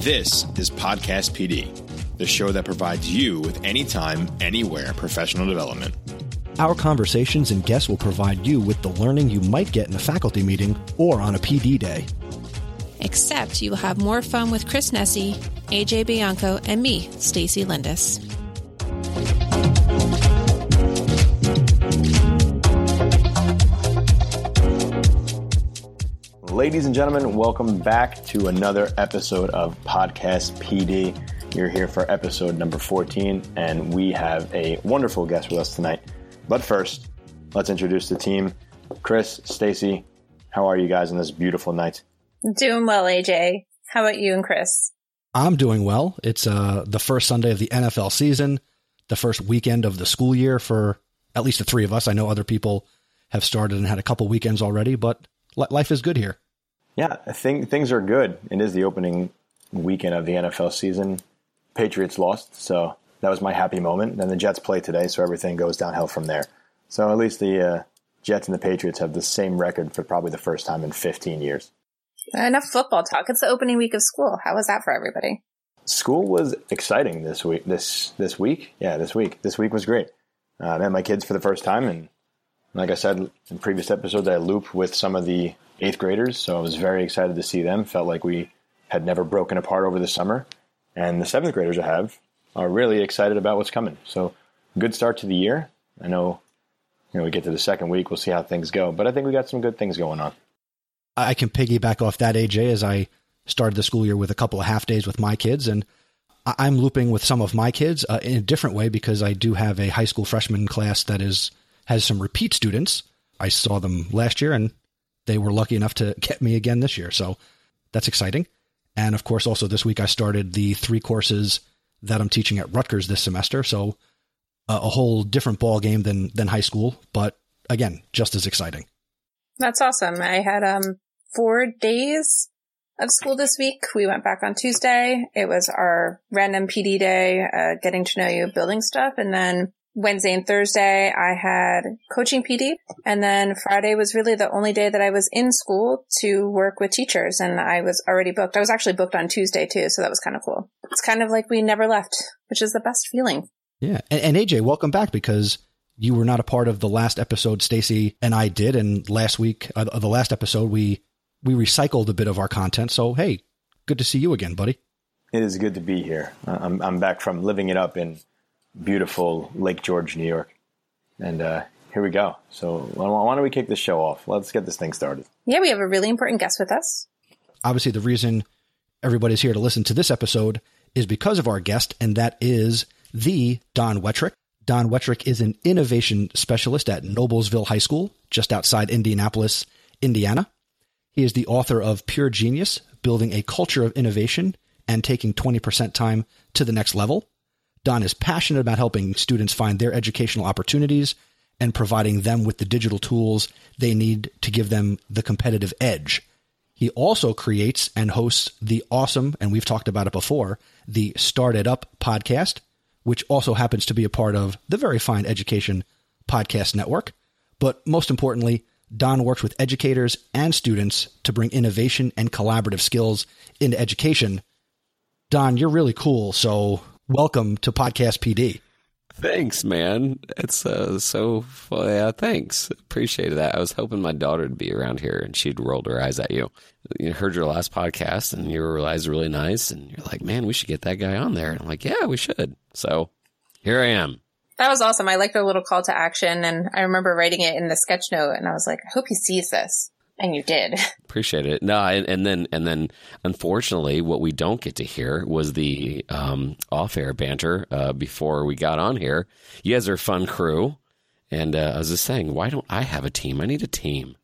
This is Podcast PD, the show that provides you with anytime, anywhere professional development. Our conversations and guests will provide you with the learning you might get in a faculty meeting or on a PD day. Except you will have more fun with Chris Nesi, AJ Bianco, and me, Stacy Lindis. Ladies and gentlemen, welcome back to another episode of Podcast PD. You're here for episode number 14, and we have a wonderful guest with us tonight. But first, let's introduce the team. Chris, Stacy, how are you guys on this beautiful night? Doing well, AJ. How about you and Chris? I'm doing well. It's uh, the first Sunday of the NFL season, the first weekend of the school year for at least the three of us. I know other people have started and had a couple weekends already, but life is good here. Yeah, I think things are good. It is the opening weekend of the NFL season. Patriots lost, so that was my happy moment. Then the Jets play today, so everything goes downhill from there. So at least the uh, Jets and the Patriots have the same record for probably the first time in 15 years. Enough football talk. It's the opening week of school. How was that for everybody? School was exciting this week. This this week, yeah, this week. This week was great. Uh, I met my kids for the first time, and like I said in previous episodes, I looped with some of the eighth graders, so I was very excited to see them. Felt like we had never broken apart over the summer. And the seventh graders I have are really excited about what's coming. So, good start to the year. I know, you know, we get to the second week, we'll see how things go, but I think we got some good things going on. I can piggyback off that, AJ, as I started the school year with a couple of half days with my kids, and I'm looping with some of my kids uh, in a different way because I do have a high school freshman class that is has some repeat students. I saw them last year, and they were lucky enough to get me again this year. So that's exciting. And of course, also this week I started the three courses that I'm teaching at Rutgers this semester. So a, a whole different ball game than than high school, but again, just as exciting. That's awesome. I had um four days of school this week. We went back on Tuesday. It was our random PD day, uh, getting to know you, building stuff, and then Wednesday and Thursday, I had coaching PD. And then Friday was really the only day that I was in school to work with teachers. And I was already booked. I was actually booked on Tuesday too. So that was kind of cool. It's kind of like we never left, which is the best feeling. Yeah. And, and AJ, welcome back because you were not a part of the last episode Stacy and I did. And last week, uh, the last episode, we, we recycled a bit of our content. So, hey, good to see you again, buddy. It is good to be here. I'm, I'm back from living it up in beautiful Lake George, New York. And uh, here we go. So why don't we kick this show off? Let's get this thing started. Yeah, we have a really important guest with us. Obviously, the reason everybody's here to listen to this episode is because of our guest, and that is the Don Wettrick. Don Wettrick is an innovation specialist at Noblesville High School, just outside Indianapolis, Indiana. He is the author of Pure Genius, Building a Culture of Innovation and Taking 20% Time to the Next Level. Don is passionate about helping students find their educational opportunities and providing them with the digital tools they need to give them the competitive edge. He also creates and hosts the awesome, and we've talked about it before, the StartEdUp podcast, which also happens to be a part of the very fine Education Podcast Network. But most importantly, Don works with educators and students to bring innovation and collaborative skills into education. Don, you're really cool. So welcome to Podcast PD. Thanks, man. It's uh, so yeah. Thanks, appreciate that. I was hoping my daughter would be around here and she'd rolled her eyes at you. You heard your last podcast and your eyes really nice, and you're like, "Man, we should get that guy on there." And I'm like, "Yeah, we should." So here I am. That was awesome. I liked the little call to action, and I remember writing it in the sketch note, and I was like, "I hope he sees this." And you did. Appreciate it. No, and, and, then and then unfortunately, what we don't get to hear was the um, off-air banter uh, before we got on here. You guys are a fun crew, and uh, I was just saying, why don't I have a team? I need a team.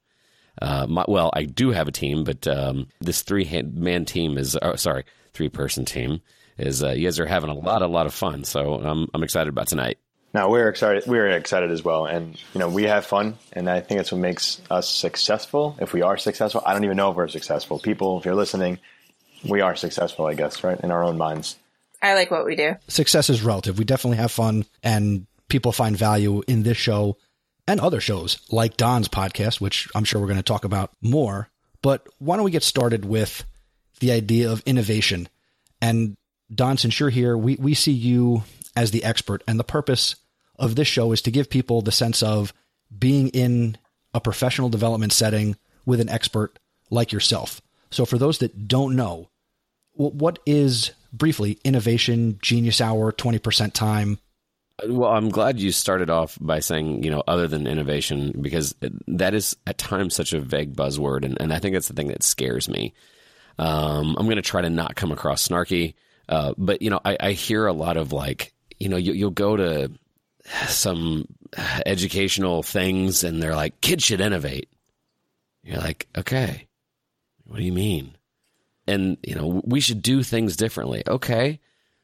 Uh, my, well, I do have a team, but um, this three-man team is oh, sorry, three-person team is. Uh, you guys are having a lot, a lot of fun. So I'm I'm excited about tonight. No, we're excited. We're excited as well, and you know we have fun, and I think that's what makes us successful. If we are successful, I don't even know if we're successful. People, if you're listening, we are successful, I guess, right in our own minds. I like what we do. Success is relative. We definitely have fun, and people find value in this show and other shows like Don's podcast, which I'm sure we're going to talk about more. But why don't we get started with the idea of innovation And Don, since you're here, we, we see you as the expert. And the purpose of this show is to give people the sense of being in a professional development setting with an expert like yourself. So, for those that don't know, what is briefly innovation, genius hour, 20% time? Well, I'm glad you started off by saying, you know, other than innovation, because that is at times such a vague buzzword. And, and I think that's the thing that scares me. Um, I'm going to try to not come across snarky. Uh, but, you know, I, I, hear a lot of like, you know, you, you'll go to some educational things and they're like, kids should innovate. You're like, okay, what do you mean? And, you know, we should do things differently. Okay.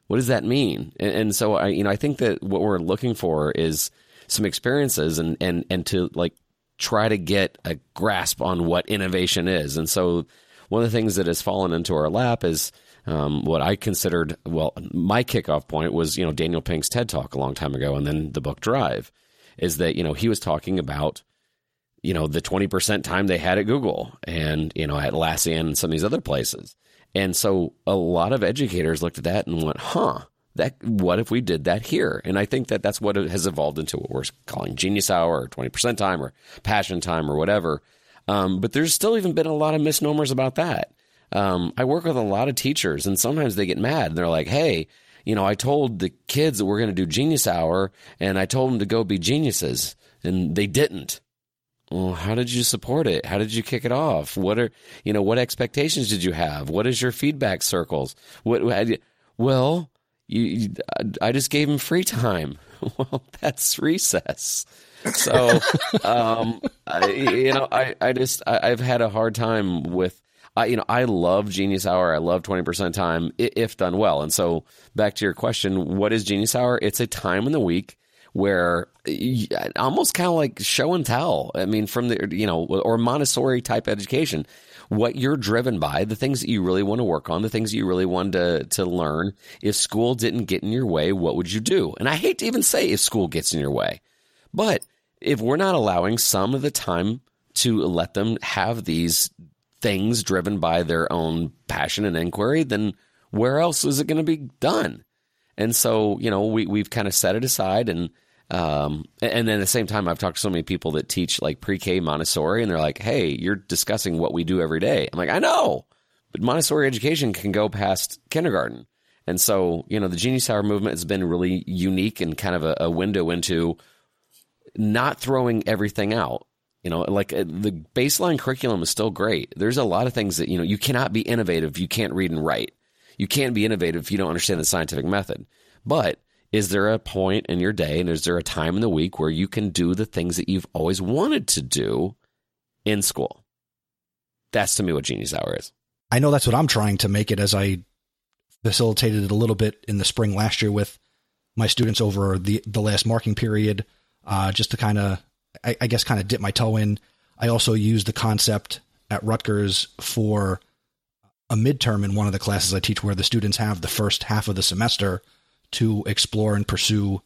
What does that mean? And, and so I, you know, I think that what we're looking for is some experiences and, and, and to like try to get a grasp on what innovation is. And so one of the things that has fallen into our lap is, um, what I considered, well, my kickoff point was, you know, Daniel Pink's TED Talk a long time ago, and then the book Drive, is that, you know, he was talking about, you know, the 20% time they had at Google and, you know, at Atlassian and some of these other places. And so a lot of educators looked at that and went, huh, that what if we did that here? And I think that that's what has evolved into what we're calling genius hour or 20% time or passion time or whatever. Um, but there's still even been a lot of misnomers about that. Um, I work with a lot of teachers, and sometimes they get mad. And they're like, "Hey, you know, I told the kids that we're going to do Genius Hour, and I told them to go be geniuses, and they didn't." Well, how did you support it? How did you kick it off? What are you know? What expectations did you have? What is your feedback circles? What? Well, you, I just gave them free time. well, that's recess. So, um, I, you know, I, I just, I, have had a hard time with I, you know, I love Genius Hour. I love 20% time if done well. And so back to your question, what is Genius Hour? It's a time in the week where almost kind of like show and tell. I mean, from the, you know, or Montessori type education, what you're driven by, the things that you really want to work on, the things that you really want to, to learn. If school didn't get in your way, what would you do? And I hate to even say if school gets in your way, but if we're not allowing some of the time to let them have these things driven by their own passion and inquiry, then where else is it going to be done? And so, you know, we, we've kind of set it aside and, um, and then at the same time, I've talked to so many people that teach like pre-K Montessori and they're like, Hey, you're discussing what we do every day. I'm like, I know, but Montessori education can go past kindergarten. And so, you know, the Genius Hour movement has been really unique and kind of a, a window into not throwing everything out you know, like uh, the baseline curriculum is still great. There's a lot of things that, you know, you cannot be innovative. You can't read and write. You can't be innovative if you don't understand the scientific method. But is there a point in your day and is there a time in the week where you can do the things that you've always wanted to do in school? That's to me what Genius Hour is. I know that's what I'm trying to make it as I facilitated it a little bit in the spring last year with my students over the, the last marking period, uh, just to kind of I, I guess, kind of dip my toe in. I also use the concept at Rutgers for a midterm in one of the classes I teach where the students have the first half of the semester to explore and pursue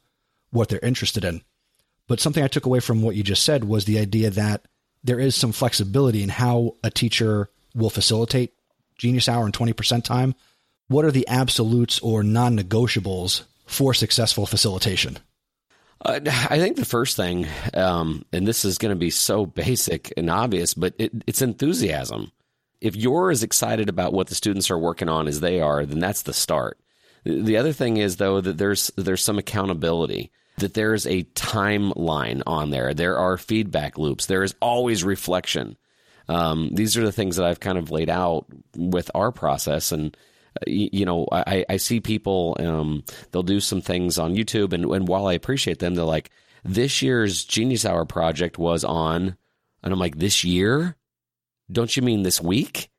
what they're interested in. But something I took away from what you just said was the idea that there is some flexibility in how a teacher will facilitate Genius Hour and 20% time. What are the absolutes or non negotiables for successful facilitation? Uh, I think the first thing, um, and this is going to be so basic and obvious, but it, it's enthusiasm. If you're as excited about what the students are working on as they are, then that's the start. The other thing is though that there's there's some accountability that there's a timeline on there. There are feedback loops. There is always reflection. Um, these are the things that I've kind of laid out with our process, and you know, I, I see people, um, they'll do some things on YouTube, and, and while I appreciate them, they're like, this year's Genius Hour project was on, and I'm like, this year? Don't you mean this week?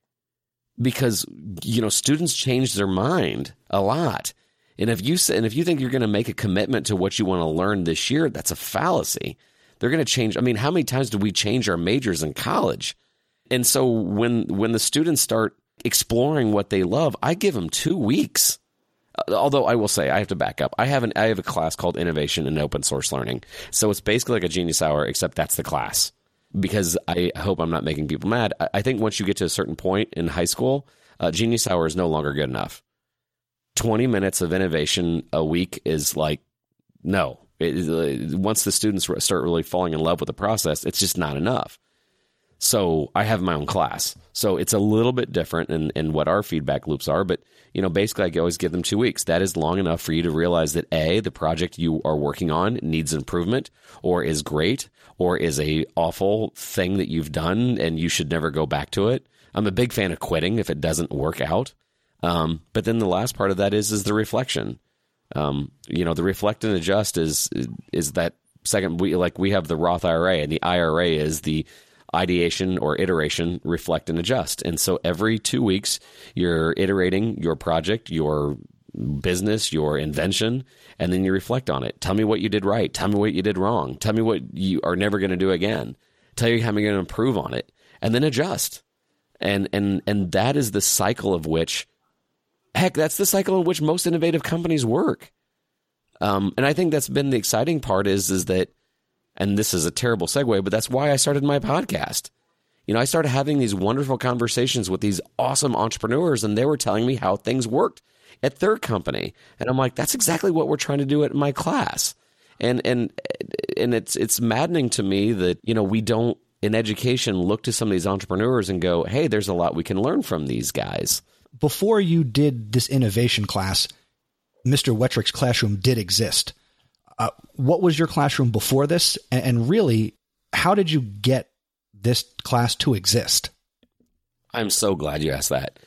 Because, you know, students change their mind a lot. And if you and if you think you're going to make a commitment to what you want to learn this year, that's a fallacy. They're going to change. I mean, how many times do we change our majors in college? And so when when the students start exploring what they love, I give them two weeks. Uh, although I will say I have to back up. I have an I have a class called Innovation and Open Source Learning. So it's basically like a Genius Hour, except that's the class. Because I hope I'm not making people mad. I think once you get to a certain point in high school, uh, Genius Hour is no longer good enough. 20 minutes of innovation a week is like, no. It, once the students start really falling in love with the process, it's just not enough. So I have my own class. So it's a little bit different in, in what our feedback loops are. But, you know, basically I always give them two weeks. That is long enough for you to realize that A, the project you are working on needs improvement or is great or is a awful thing that you've done and you should never go back to it. I'm a big fan of quitting if it doesn't work out. Um, but then the last part of that is is the reflection. Um, you know, the reflect and adjust is is that second we like we have the Roth IRA and the IRA is the ideation or iteration, reflect and adjust. And so every two weeks, you're iterating your project, your business, your invention, and then you reflect on it. Tell me what you did right. Tell me what you did wrong. Tell me what you are never going to do again. Tell you how you're going to improve on it, and then adjust. And and and that is the cycle of which, heck, that's the cycle in which most innovative companies work. Um, and I think that's been the exciting part is is that and this is a terrible segue, but that's why I started my podcast. You know, I started having these wonderful conversations with these awesome entrepreneurs, and they were telling me how things worked at their company. And I'm like, that's exactly what we're trying to do at my class. And and and it's it's maddening to me that, you know, we don't in education look to some of these entrepreneurs and go, hey, there's a lot we can learn from these guys. Before you did this innovation class, Mr. Wettrick's classroom did exist. Uh, what was your classroom before this? And, and really, how did you get this class to exist? I'm so glad you asked that.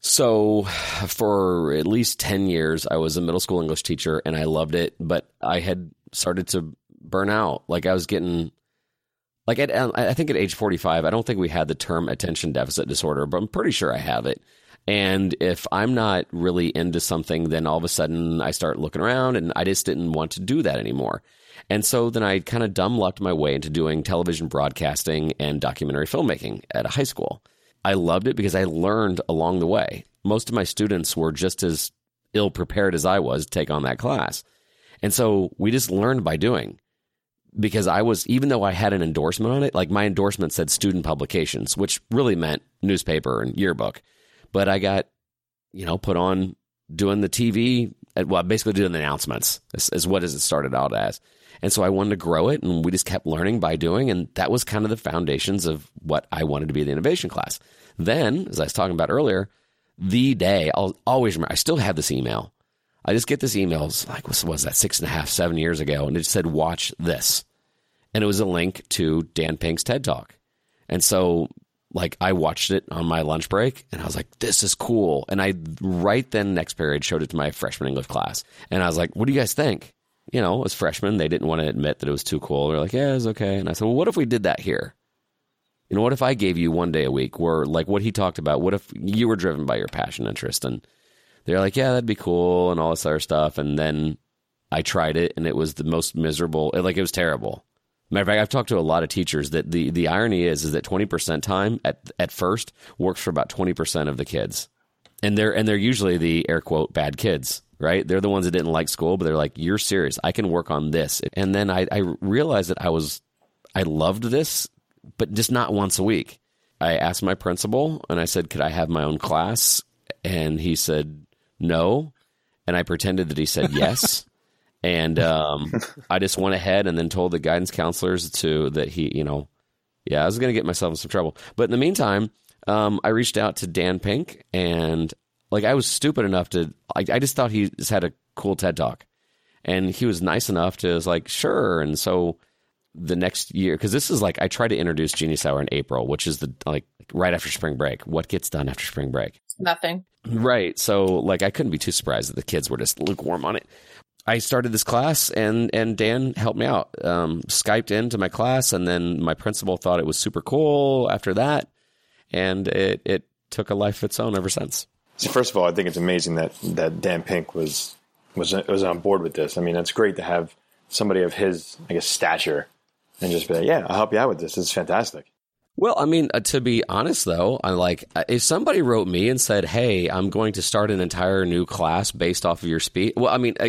So, for at least 10 years, I was a middle school English teacher and I loved it, but I had started to burn out. Like, I was getting, like, at, I think at age 45, I don't think we had the term attention deficit disorder, but I'm pretty sure I have it. And if I'm not really into something, then all of a sudden I start looking around and I just didn't want to do that anymore. And so then I kind of dumb lucked my way into doing television broadcasting and documentary filmmaking at a high school. I loved it because I learned along the way. Most of my students were just as ill prepared as I was to take on that class. And so we just learned by doing because I was, even though I had an endorsement on it, like my endorsement said student publications, which really meant newspaper and yearbook but I got, you know, put on doing the TV, well, basically doing the announcements is, is what it started out as. And so I wanted to grow it, and we just kept learning by doing, and that was kind of the foundations of what I wanted to be the innovation class. Then, as I was talking about earlier, the day I'll always remember. I still have this email. I just get this email. like what was that six and a half, seven years ago, and it said, "Watch this," and it was a link to Dan Pink's TED Talk. And so like I watched it on my lunch break and I was like, this is cool. And I right then next period showed it to my freshman English class. And I was like, what do you guys think? You know, as freshmen, they didn't want to admit that it was too cool. They're like, yeah, it's okay. And I said, well, what if we did that here? You know, what if I gave you one day a week where like what he talked about, what if you were driven by your passion interest? And they're like, yeah, that'd be cool and all this other stuff. And then I tried it and it was the most miserable, like it was terrible. Matter of fact, I've talked to a lot of teachers that the, the irony is is that twenty percent time at at first works for about twenty percent of the kids, and they're and they're usually the air quote bad kids, right? They're the ones that didn't like school, but they're like, "You're serious? I can work on this." And then I, I realized that I was I loved this, but just not once a week. I asked my principal and I said, "Could I have my own class?" And he said, "No," and I pretended that he said yes. And um, I just went ahead and then told the guidance counselors to that he, you know, yeah, I was going to get myself in some trouble. But in the meantime, um, I reached out to Dan Pink and like I was stupid enough to, I, I just thought he just had a cool TED talk, and he was nice enough to was like sure. And so the next year, because this is like I tried to introduce Genius Hour in April, which is the like right after spring break. What gets done after spring break? Nothing. Right. So like I couldn't be too surprised that the kids were just lukewarm on it. I started this class and and Dan helped me out. Um, Skyped into my class, and then my principal thought it was super cool. After that, and it it took a life of its own ever since. So first of all, I think it's amazing that that Dan Pink was was was on board with this. I mean, it's great to have somebody of his, I guess, stature, and just be like, "Yeah, I'll help you out with this. It's fantastic." Well, I mean, uh, to be honest though, I like uh, if somebody wrote me and said, "Hey, I'm going to start an entire new class based off of your speech." Well, I mean, uh,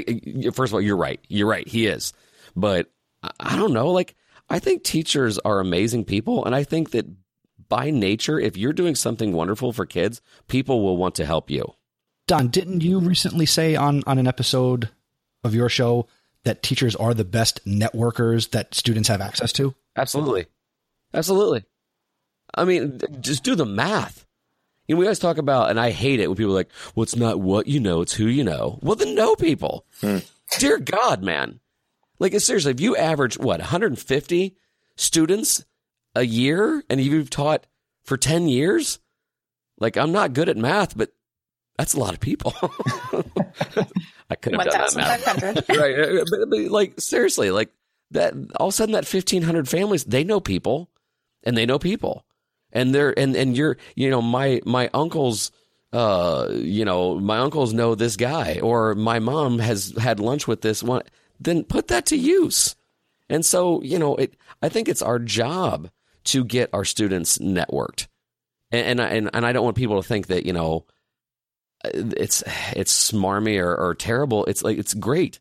first of all, you're right. You're right. He is, but I don't know. Like, I think teachers are amazing people, and I think that by nature, if you're doing something wonderful for kids, people will want to help you. Don, didn't you recently say on on an episode of your show that teachers are the best networkers that students have access to? Absolutely. Absolutely. I mean, just do the math. You know, we always talk about, and I hate it when people are like, well, it's not what you know, it's who you know. Well, then know people. Hmm. Dear God, man. Like, seriously, if you average, what, 150 students a year and you've taught for 10 years, like, I'm not good at math, but that's a lot of people. I could have 1, done that math. right. Uh, but, but, like, seriously, like, that all of a sudden that 1,500 families, they know people and they know people and they're and and you're you know my my uncles uh you know my uncles know this guy or my mom has had lunch with this one then put that to use. And so you know it i think it's our job to get our students networked. And and and, and i don't want people to think that you know it's it's smarmy or, or terrible. It's like it's great.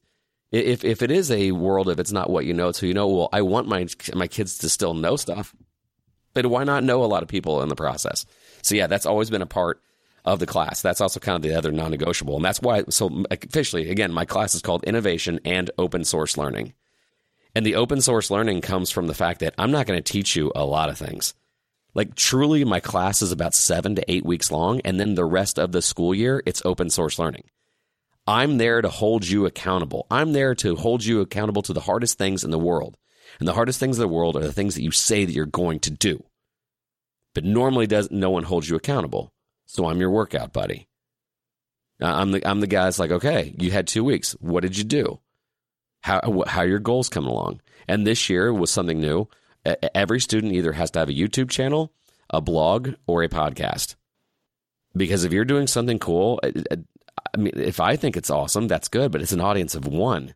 If if it is a world if it's not what you know it's who you know. Well i want my my kids to still know stuff but why not know a lot of people in the process? So yeah, that's always been a part of the class. That's also kind of the other non-negotiable, and that's why. So officially, again, my class is called Innovation and Open Source Learning, and the open source learning comes from the fact that I'm not going to teach you a lot of things. Like truly, my class is about seven to eight weeks long, and then the rest of the school year, it's open source learning. I'm there to hold you accountable. I'm there to hold you accountable to the hardest things in the world. And the hardest things in the world are the things that you say that you're going to do. But normally does no one holds you accountable. So I'm your workout buddy. I'm the I'm the guy that's like, okay, you had two weeks. What did you do? How how your goals coming along? And this year was something new. Every student either has to have a YouTube channel, a blog, or a podcast. Because if you're doing something cool, I mean, if I think it's awesome, that's good. But it's an audience of one.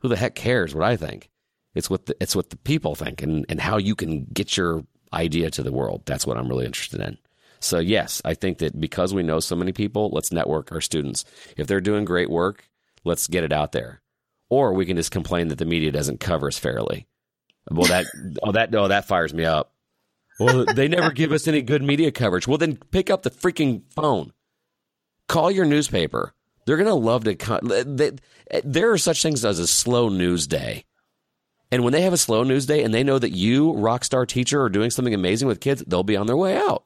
Who the heck cares what I think? It's what the, it's what the people think and, and how you can get your idea to the world. That's what I'm really interested in. So yes, I think that because we know so many people, let's network our students. If they're doing great work, let's get it out there. Or we can just complain that the media doesn't cover us fairly. Well, that oh that oh that fires me up. Well, they never give us any good media coverage. Well, then pick up the freaking phone. Call your newspaper. They're going to love to. there are such things as a slow news day. And when they have a slow news day and they know that you, rock star teacher, are doing something amazing with kids, they'll be on their way out.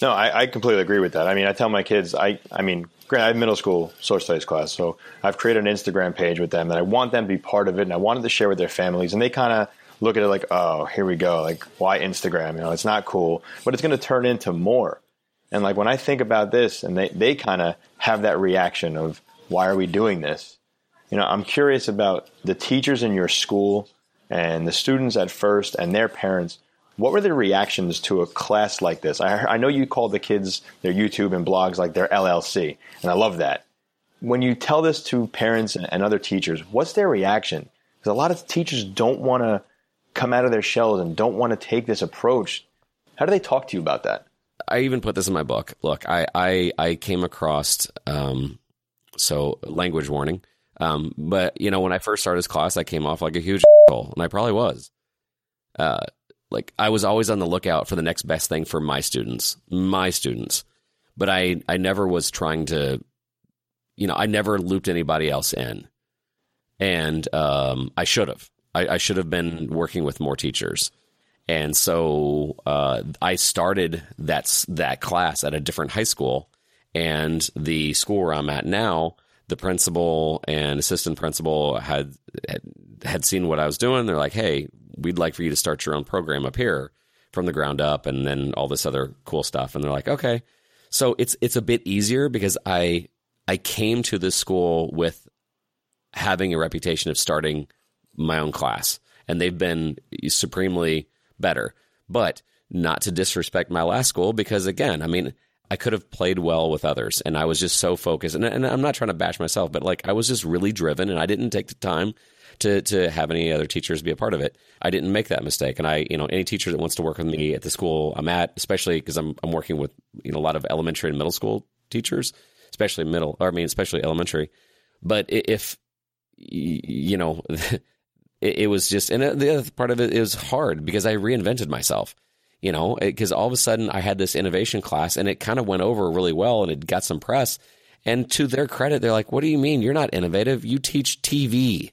No, I, I completely agree with that. I mean, I tell my kids, I, I mean, I have middle school social studies class, so I've created an Instagram page with them that I want them to be part of it, and I wanted to share with their families, and they kind of look at it like, oh, here we go, like why Instagram? You know, it's not cool, but it's going to turn into more. And like when I think about this, and they they kind of have that reaction of why are we doing this? You know, I'm curious about the teachers in your school and the students at first and their parents, what were their reactions to a class like this? I, I know you call the kids their YouTube and blogs like their LLC, and I love that. When you tell this to parents and, other teachers, what's their reaction? Because a lot of teachers don't want to come out of their shells and don't want to take this approach. How do they talk to you about that? I even put this in my book. Look, I I, I came across um, so language warning. Um, but you know, when I first started this class, I came off like a huge asshole, and I probably was. Uh, like I was always on the lookout for the next best thing for my students, my students. But I, I never was trying to, you know, I never looped anybody else in, and um, I should have. I, I should have been working with more teachers. And so uh, I started that that class at a different high school, and the school where I'm at now the principal and assistant principal had, had seen what I was doing. They're like, "Hey, we'd like for you to start your own program up here from the ground up, and then all this other cool stuff." And they're like, "Okay." So it's it's a bit easier because I I came to this school with having a reputation of starting my own class, and they've been supremely better. But not to disrespect my last school, because again, I mean, I could have played well with others. And I was just so focused. And, and, I'm not trying to bash myself, but like I was just really driven and I didn't take the time to, to have any other teachers be a part of it. I didn't make that mistake. And I, you know, any teacher that wants to work with me at the school I'm at, especially because I'm, I'm working with, you know, a lot of elementary and middle school teachers, especially middle, or I mean, especially elementary. But if, you know, it, it was just, and the other part of it is hard because I reinvented myself you know, because all of a sudden I had this innovation class and it kind of went over really well and it got some press. And to their credit, they're like, "What do you mean you're not innovative? You teach TV.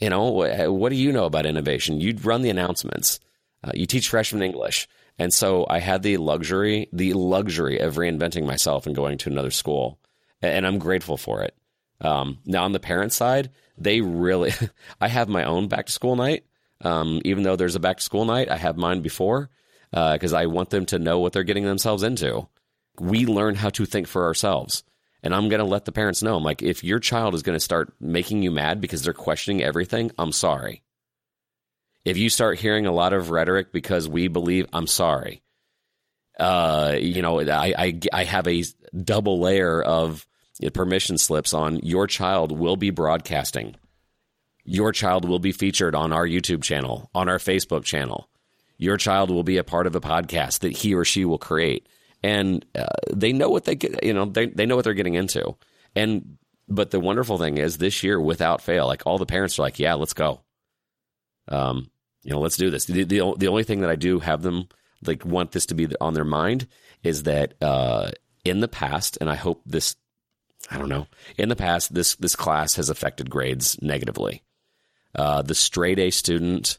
You know, what do you know about innovation? You run the announcements. Uh, you teach freshman English." And so I had the luxury, the luxury of reinventing myself and going to another school, and I'm grateful for it. Um, now on the parent side, they really, I have my own back to school night. Um, even though there's a back to school night, I have mine before because uh, I want them to know what they're getting themselves into. We learn how to think for ourselves. And I'm going to let the parents know. I'm like, if your child is going to start making you mad because they're questioning everything, I'm sorry. If you start hearing a lot of rhetoric because we believe, I'm sorry. Uh, you know, I, I, I have a double layer of permission slips on your child will be broadcasting. Your child will be featured on our YouTube channel, on our Facebook channel. Your child will be a part of a podcast that he or she will create. And uh, they know what they get, you know, they, they know what they're getting into. And, but the wonderful thing is this year, without fail, like all the parents are like, yeah, let's go. Um, you know, let's do this. The, the, the only thing that I do have them like want this to be on their mind is that, uh, in the past, and I hope this I don't know. In the past, this this class has affected grades negatively. Uh, the straight A student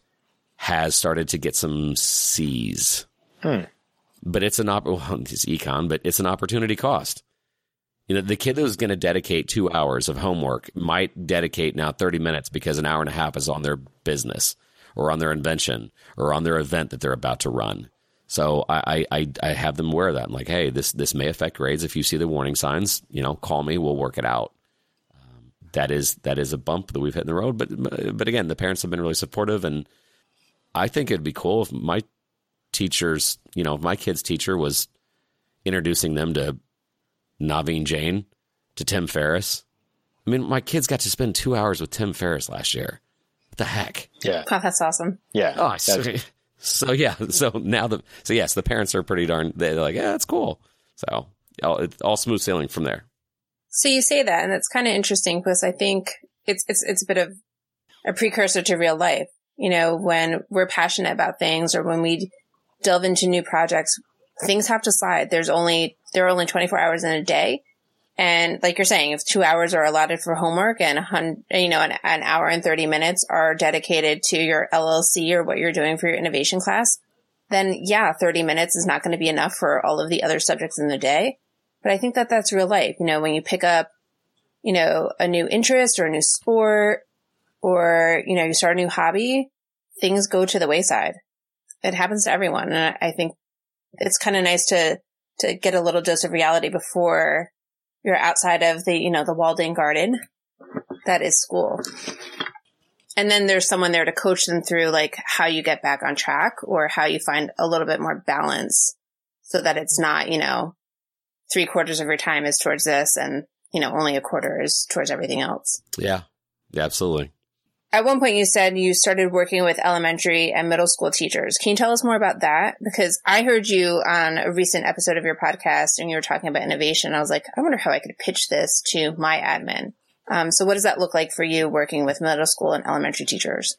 has started to get some C's, hmm. but it's an op- well, it's econ, but it's an opportunity cost. You know, the kid that was going to dedicate two hours of homework might dedicate now thirty minutes because an hour and a half is on their business or on their invention or on their event that they're about to run. So I, I, I have them aware of that. I'm like, hey, this this may affect grades. If you see the warning signs, you know, call me. We'll work it out. Um, that is that is a bump that we've hit in the road. But but again, the parents have been really supportive, and I think it'd be cool if my teachers, you know, if my kid's teacher was introducing them to Naveen Jain, to Tim Ferriss. I mean, my kids got to spend two hours with Tim Ferriss last year. What the heck? Yeah. Oh, that's awesome. Yeah. Oh, I see. So yeah, so now the so yes, the parents are pretty darn. They're like, yeah, that's cool. So all, it's all smooth sailing from there. So you say that, and it's kind of interesting because I think it's it's it's a bit of a precursor to real life. You know, when we're passionate about things or when we delve into new projects, things have to slide. There's only there are only 24 hours in a day, and like you're saying, if two hours are allotted for homework and you know, an, an, hour and 30 minutes are dedicated to your LLC or what you're doing for your innovation class, then yeah, 30 minutes is not going to be enough for all of the other subjects in the day. But I think that that's real life. You know, when you pick up, you know, a new interest or a new sport or, you know, you start a new hobby, things go to the wayside. It happens to everyone. And I think it's kind of nice to, to get a little dose of reality before you're outside of the, you know, the walled in garden. That is school. And then there's someone there to coach them through like how you get back on track or how you find a little bit more balance so that it's not, you know, three quarters of your time is towards this and, you know, only a quarter is towards everything else. Yeah. Yeah, absolutely. At one point, you said you started working with elementary and middle school teachers. Can you tell us more about that? Because I heard you on a recent episode of your podcast and you were talking about innovation. I was like, I wonder how I could pitch this to my admin. Um, so, what does that look like for you working with middle school and elementary teachers?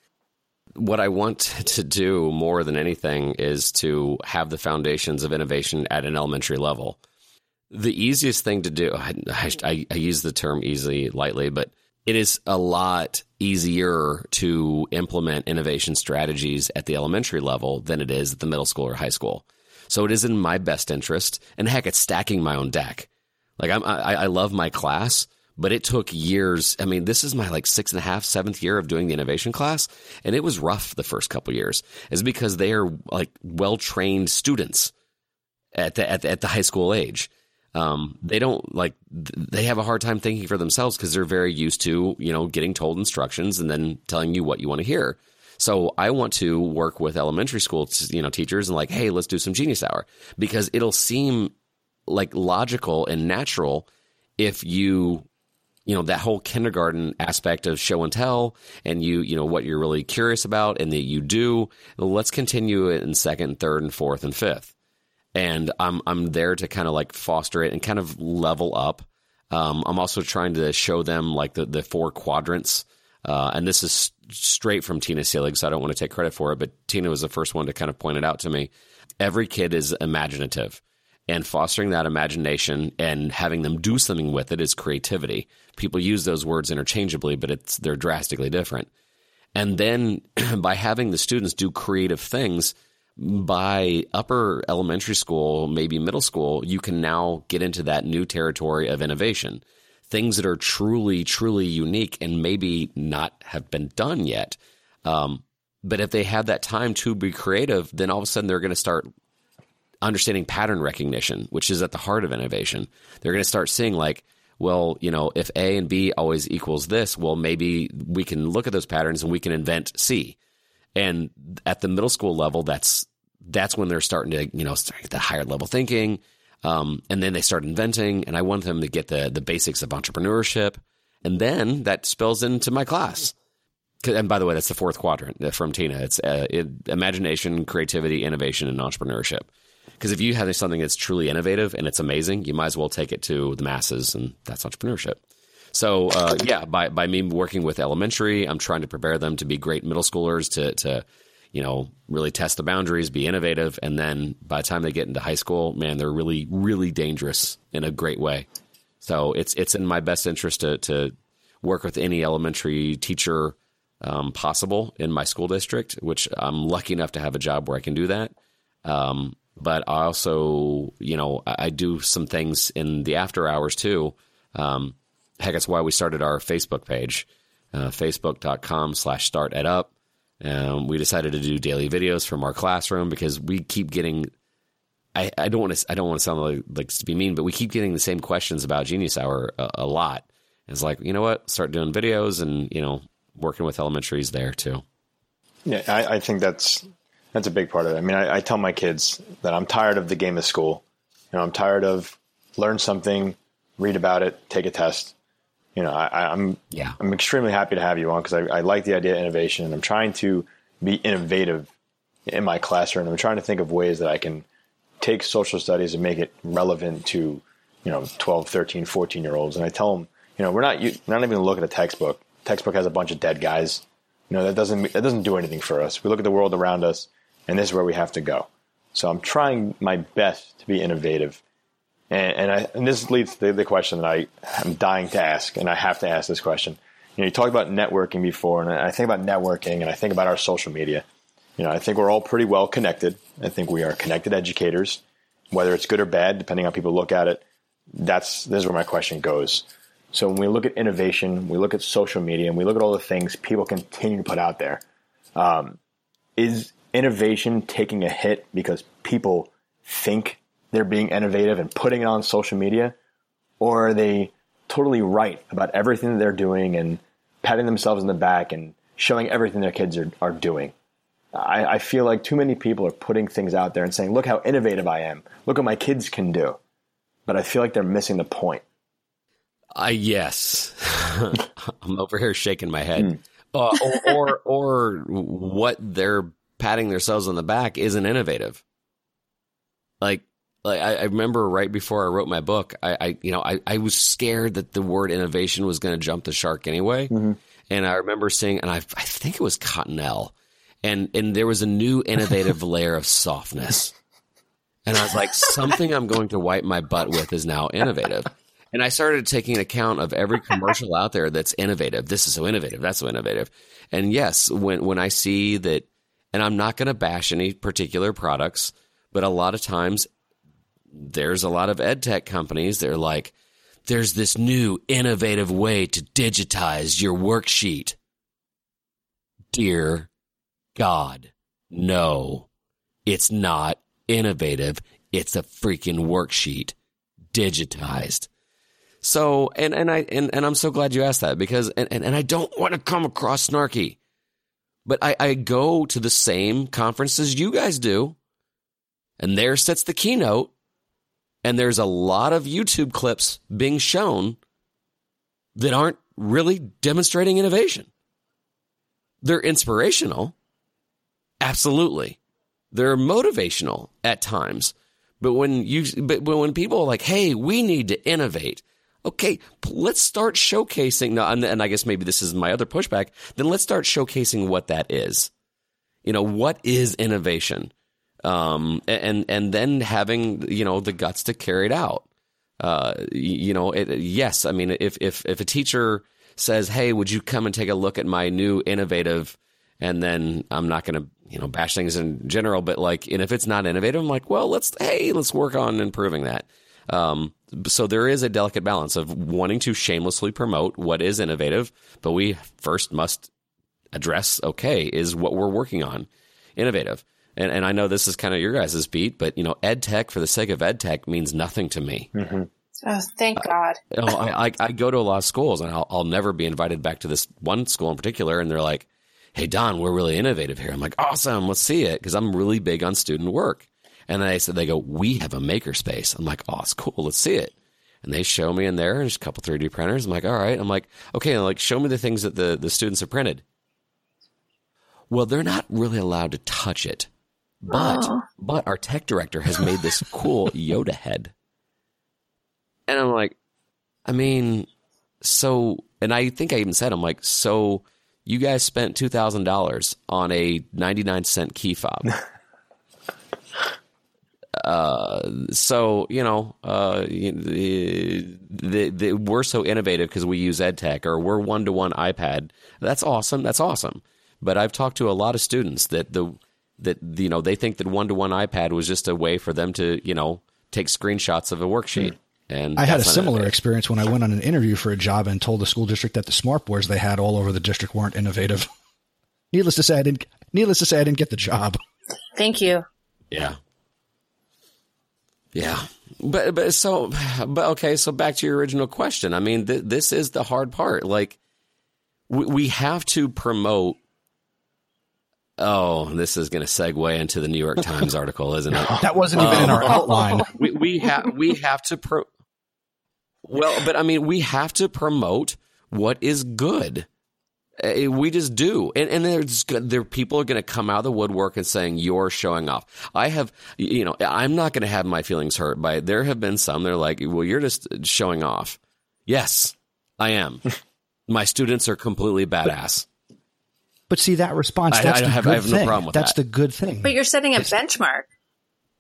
What I want to do more than anything is to have the foundations of innovation at an elementary level. The easiest thing to do, I, I, I use the term easy lightly, but it is a lot easier to implement innovation strategies at the elementary level than it is at the middle school or high school. So it is in my best interest, and heck, it's stacking my own deck. Like I'm, I, I love my class, but it took years. I mean, this is my like six and a half, seventh year of doing the innovation class, and it was rough the first couple years. Is because they are like well trained students at the, at the at the high school age um, they don't like they have a hard time thinking for themselves because they're very used to you know getting told instructions and then telling you what you want to hear. So I want to work with elementary school you know teachers and like, hey, let's do some Genius Hour. Because it'll seem like logical and natural if you you know that whole kindergarten aspect of show and tell and you you know what you're really curious about and that you do. Let's continue it in second third and fourth and fifth and I'm I'm there to kind of like foster it and kind of level up. Um, I'm also trying to show them like the the four quadrants. Uh, and this is straight from Tina Seelig, so I don't want to take credit for it, but Tina was the first one to kind of point it out to me. Every kid is imaginative. and fostering that imagination and having them do something with it is creativity. People use those words interchangeably, but it's they're drastically different. And then by having the students do creative things by upper elementary school, maybe middle school, you can now get into that new territory of innovation. Things that are truly, truly unique and maybe not have been done yet. Um, but if they have that time to be creative, then all of a sudden they're going to start understanding pattern recognition, which is at the heart of innovation. They're going to start seeing like, well, you know, if A and B always equals this, well, maybe we can look at those patterns and we can invent C. And at the middle school level, that's that's when they're starting to, you know, start the higher level thinking. Um, and then they start inventing, and I want them to get the the basics of entrepreneurship, and then that spills into my class. And by the way, that's the fourth quadrant uh, from Tina. It's uh, it, imagination, creativity, innovation, and entrepreneurship. Because if you have something that's truly innovative and it's amazing, you might as well take it to the masses, and that's entrepreneurship. So uh, yeah, by by me working with elementary, I'm trying to prepare them to be great middle schoolers to to you know really test the boundaries, be innovative, and then by the time they get into high school, man, they're really really dangerous in a great way. So it's it's in my best interest to to work with any elementary teacher um, possible in my school district, which I'm lucky enough to have a job where I can do that. Um, but I also, you know, I, I, do some things in the after hours too. Um, heck, that's why we started our Facebook page, uh, facebook.com slash start ed up. Um, we decided to do daily videos from our classroom because we keep getting. I, don't want to. I don't want to sound like, like to be mean, but we keep getting the same questions about Genius Hour a, a lot. it's like you know what, start doing videos and you know working with elementaries there too. Yeah, I, I think that's that's a big part of it. I mean, I, I, tell my kids that I'm tired of the game of school. You know, I'm tired of learn something, read about it, take a test. You know, I, am yeah. I'm extremely happy to have you on because I, I, like the idea of innovation, and I'm trying to be innovative in my classroom. I'm trying to think of ways that I can take social studies and make it relevant to you know 12, 13, 14 year olds. And I tell them, you know, we're not we're not even going to look at a textbook. Textbook has a bunch of dead guys. You know, that doesn't that doesn't do anything for us. We look at the world around us and this is where we have to go. So I'm trying my best to be innovative. And, and, I, and this leads to the, question that I am dying to ask, and I have to ask this question. You know, you talked about networking before, and I think about networking, and I think about our social media. You know, I think we're all pretty well connected. I think we are connected educators, whether it's good or bad, depending on how people look at it. That's this is where my question goes. So when we look at innovation, we look at social media, and we look at all the things people continue to put out there. Um, is innovation taking a hit because people think they're being innovative and putting it on social media? Or are they totally right about everything that they're doing and patting themselves in the back and showing everything their kids are, are doing? I, I feel like too many people are putting things out there and saying, look how innovative I am. Look what my kids can do. But I feel like they're missing the point. Uh, yes. I'm over here shaking my head. Mm. Uh, or, or, or what they're patting themselves on the back isn't innovative. Like, like I, I remember right before I wrote my book, I, I you know, I, I was scared that the word innovation was going to jump the shark anyway. Mm-hmm. And I remember seeing, and I, I think it was Cottonelle, and and there was a new innovative layer of softness. And I was like, something I'm going to wipe my butt with is now innovative. And I started taking account of every commercial out there that's innovative. This is so innovative. That's so innovative. And yes, when when I see that and I'm not going to bash any particular products, but a lot of times there's a lot of ed tech companies. They're like, there's this new innovative way to digitize your worksheet. Dear God, no, it's not innovative. It's a freaking worksheet digitized. So, and, and I, and, and I'm so glad you asked that because, and, and, and I don't want to come across snarky. But I, I go to the same conferences you guys do, and there sits the keynote, and there's a lot of YouTube clips being shown that aren't really demonstrating innovation. They're inspirational, absolutely. They're motivational at times. But when you, but when people are like, "Hey, we need to innovate," okay, let's start showcasing. And, and I guess maybe this is my other pushback. Then let's start showcasing what that is. You know, what is innovation? Um, and and then having you know the guts to carry it out. Uh, you know, it, yes, I mean, if if if a teacher says, "Hey, would you come and take a look at my new innovative?" and then I'm not going to you know bash things in general, but like, and if it's not innovative, I'm like, well, let's hey, let's work on improving that. Um, so there is a delicate balance of wanting to shamelessly promote what is innovative, but we first must address okay is what we're working on innovative and, and I know this is kind of your guys' beat, but you know, ed tech for the sake of ed tech means nothing to me. Mm-hmm. Oh, thank God. Uh, I, I, I, go to a lot of schools and I'll, I'll never be invited back to this one school in particular. And they're like, Hey, Don, we're really innovative here. I'm like, awesome. Let's see it. Cause I'm really big on student work. And then they said, they go, we have a makerspace. I'm like, oh, it's cool. Let's see it. And they show me in there, and there's a couple 3D printers. I'm like, all right. I'm like, okay. like, show me the things that the, the students have printed. Well, they're not really allowed to touch it. But oh. but our tech director has made this cool Yoda head. And I'm like, I mean, so and I think I even said I'm like, so you guys spent two thousand dollars on a ninety nine cent key fob. uh, so you know, uh, the, the, the, we're so innovative because we use EdTech or we're one to one iPad. That's awesome. That's awesome. But I've talked to a lot of students that the that you know they think that one to one iPad was just a way for them to you know take screenshots of a worksheet. Hmm. And I had a similar experience when I went on an interview for a job and told the school district that the smart boards they had all over the district weren't innovative. needless to say, I didn't. Needless to say, I didn't get the job. Thank you. Yeah. Yeah. But but so but okay, so back to your original question. I mean, th- this is the hard part. Like we, we have to promote Oh, this is going to segue into the New York Times article, isn't it? that wasn't even um, in our outline. We, we have we have to pro. Well, but I mean, we have to promote what is good. Uh, we just do, and, and there's there people are going to come out of the woodwork and saying you're showing off. I have, you know, I'm not going to have my feelings hurt by. There have been some. They're like, well, you're just showing off. Yes, I am. my students are completely badass. But see that response. That's I, I the have, good I have thing. no problem with that's that. the good thing. But you're setting a it's, benchmark.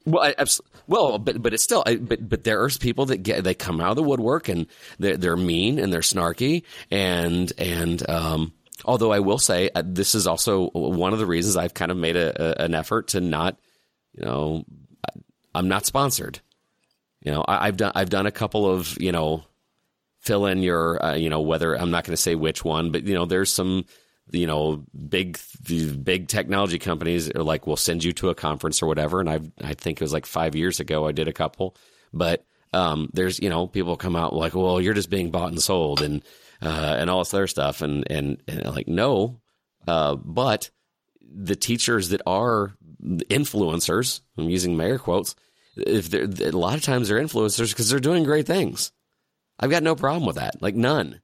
Well, I, well, but but it's still, I, but but there are people that get they come out of the woodwork and they're, they're mean and they're snarky and and um, although I will say uh, this is also one of the reasons I've kind of made a, a, an effort to not, you know, I'm not sponsored. You know, I, have done I've done a couple of you know, fill in your uh, you know whether I'm not going to say which one, but you know, there's some you know, big big technology companies are like, we'll send you to a conference or whatever. And I I think it was like five years ago I did a couple, but um, there's you know people come out like, well, you're just being bought and sold and uh, and all this other stuff, and and, and like no, uh, but the teachers that are influencers, I'm using mayor quotes, if they're a lot of times they're influencers because they're doing great things. I've got no problem with that, like none.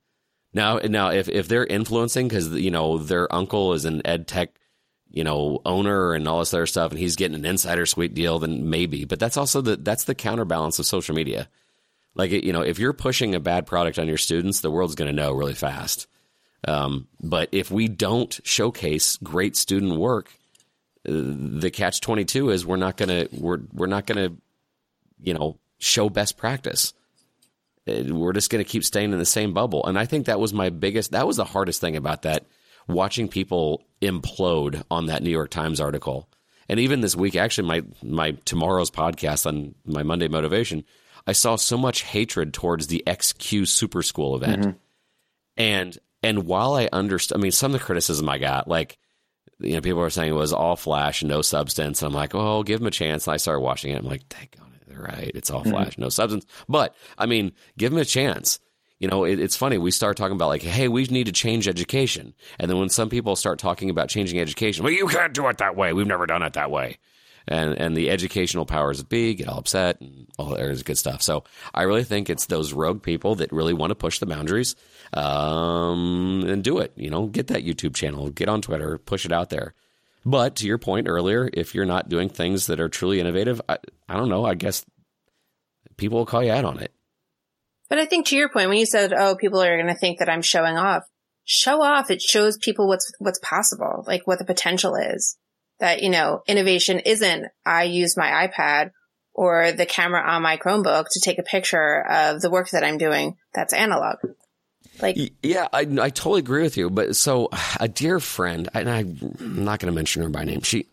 Now, now, if if they're influencing because you know their uncle is an ed tech, you know, owner and all this other stuff, and he's getting an insider sweet deal, then maybe. But that's also the that's the counterbalance of social media. Like you know, if you're pushing a bad product on your students, the world's going to know really fast. Um, but if we don't showcase great student work, uh, the catch twenty two is we're not going to we're we're not to you know show best practice we're just going to keep staying in the same bubble. And I think that was my biggest, that was the hardest thing about that, watching people implode on that New York Times article. And even this week, actually, my, my tomorrow's podcast on my Monday motivation, I saw so much hatred towards the XQ Super School event. Mm-hmm. And, and while I understand, I mean, some of the criticism I got, like, you know, people were saying it was all flash, no substance. And I'm like, oh, give them a chance. And I started watching it. I'm like, thank God right? It's all mm-hmm. flash, mm-hmm. no substance. But I mean, give them a chance. You know, it, it's funny. We start talking about like, hey, we need to change education, and then when some people start talking about changing education, well, you can't do it that way. We've never done it that way. And, and the educational powers that be get all upset and all there's good stuff. So I really think it's those rogue people that really want to push the boundaries um, and do it. You know, get that YouTube channel, get on Twitter, push it out there. But to your point earlier, if you're not doing things that are truly innovative, I, I don't know. I guess people will call you out on it. But I think to your point, when you said, "Oh, people are going to think that I'm showing off," show off. It shows people what's what's possible, like what the potential is. that, you know, innovation isn't I use my iPad or the camera on my Chromebook to take a picture of the work that I'm doing. That's analog. Like, yeah, I, I totally agree with you. But so a dear friend, and I'm not going to mention her by name. She,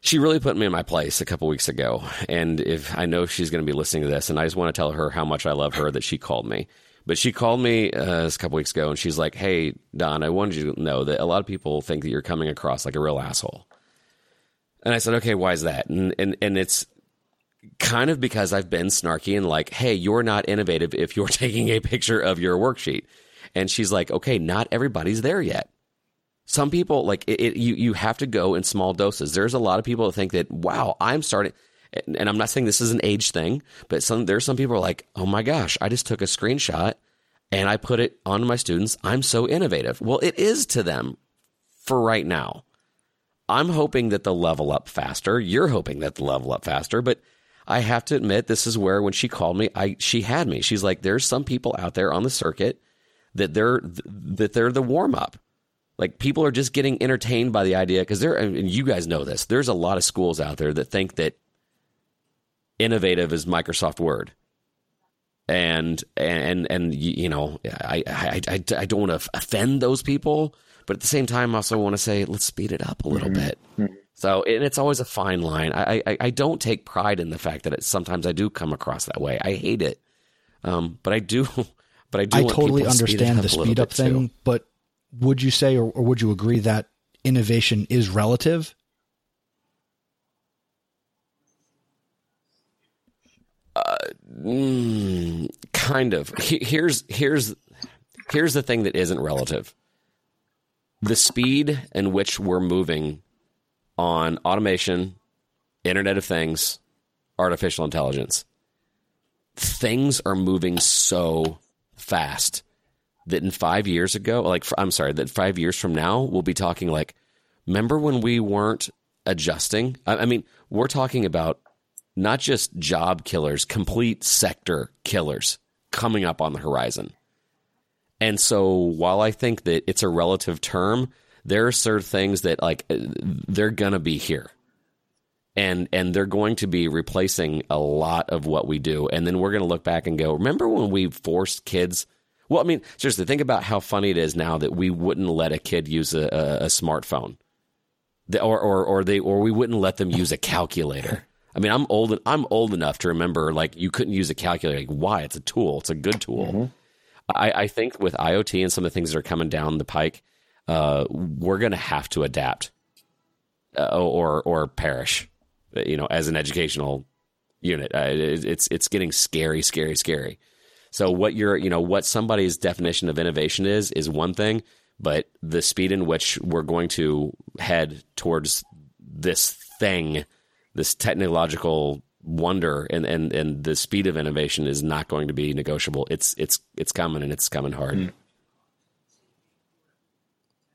she really put me in my place a couple weeks ago. And if I know she's going to be listening to this, and I just want to tell her how much I love her that she called me. But she called me uh, a couple weeks ago and she's like, Hey, Don, I wanted you to know that a lot of people think that you're coming across like a real asshole. And I said, Okay, why is that? And, and, and it's kind of because I've been snarky and like, Hey, you're not innovative if you're taking a picture of your worksheet. And she's like, Okay, not everybody's there yet. Some people like it, it, you, you have to go in small doses. There's a lot of people that think that, wow, I'm starting and I'm not saying this is an age thing, but some there's some people are like, oh my gosh, I just took a screenshot and I put it on my students. I'm so innovative. Well, it is to them for right now. I'm hoping that they'll level up faster. You're hoping that they'll level up faster, but I have to admit, this is where when she called me, I she had me. She's like, there's some people out there on the circuit that they're that they're the warm up. Like people are just getting entertained by the idea because there, and you guys know this. There's a lot of schools out there that think that innovative is Microsoft Word. And and and you know, I I I, I don't want to offend those people, but at the same time, I also want to say let's speed it up a little mm-hmm. bit. So, and it's always a fine line. I, I, I don't take pride in the fact that it, sometimes I do come across that way. I hate it, um, but I do. But I do. I totally to understand the speed up thing. Too. But would you say, or, or would you agree that innovation is relative? Uh, mm, kind of. Here's here's here's the thing that isn't relative. The speed in which we're moving on automation, Internet of Things, artificial intelligence. Things are moving so fast that in five years ago, like I'm sorry, that five years from now, we'll be talking like, remember when we weren't adjusting? I mean, we're talking about not just job killers, complete sector killers coming up on the horizon. And so while I think that it's a relative term, there are certain things that like they're going to be here. And and they're going to be replacing a lot of what we do. And then we're going to look back and go, remember when we forced kids well, I mean, seriously, think about how funny it is now that we wouldn't let a kid use a, a, a smartphone, or, or or they or we wouldn't let them use a calculator. I mean, I'm old. I'm old enough to remember like you couldn't use a calculator. Like, why? It's a tool. It's a good tool. Mm-hmm. I, I, think with IoT and some of the things that are coming down the pike, uh, we're going to have to adapt uh, or or perish. You know, as an educational unit, uh, it, it's it's getting scary, scary, scary. So what your you know what somebody's definition of innovation is is one thing, but the speed in which we're going to head towards this thing this technological wonder and, and, and the speed of innovation is not going to be negotiable. It's it's it's coming and it's coming hard. Mm.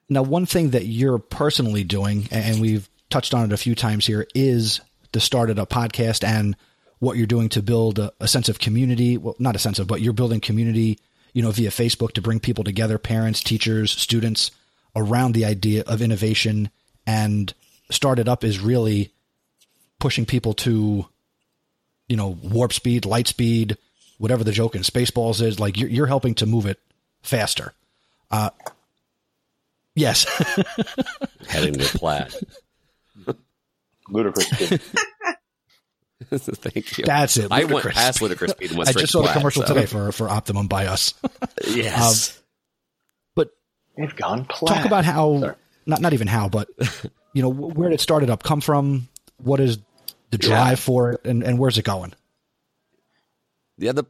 Now, one thing that you're personally doing, and we've touched on it a few times here, is the start of a podcast and what you're doing to build a, a, sense of community. Well, not a sense of, but you're building community, you know, via Facebook to bring people together, parents, teachers, students, around the idea of innovation. And StartEdUp is really pushing people to, you know, warp speed, light speed, whatever the joke in Spaceballs is. Like you're, you're helping to move it faster. Uh, yes. Heading to Plaid. Ludicrous. Thank you. That's it. Ludicrous I went past ludicrous speed and went I just saw the commercial so. today for for Optimum by us. yes. Um, but they've gone plaid. Talk about how Sorry. not not even how, but you know where did it StartEdUp come from? What is the drive yeah. for it, and, and where's it going? Yeah, the,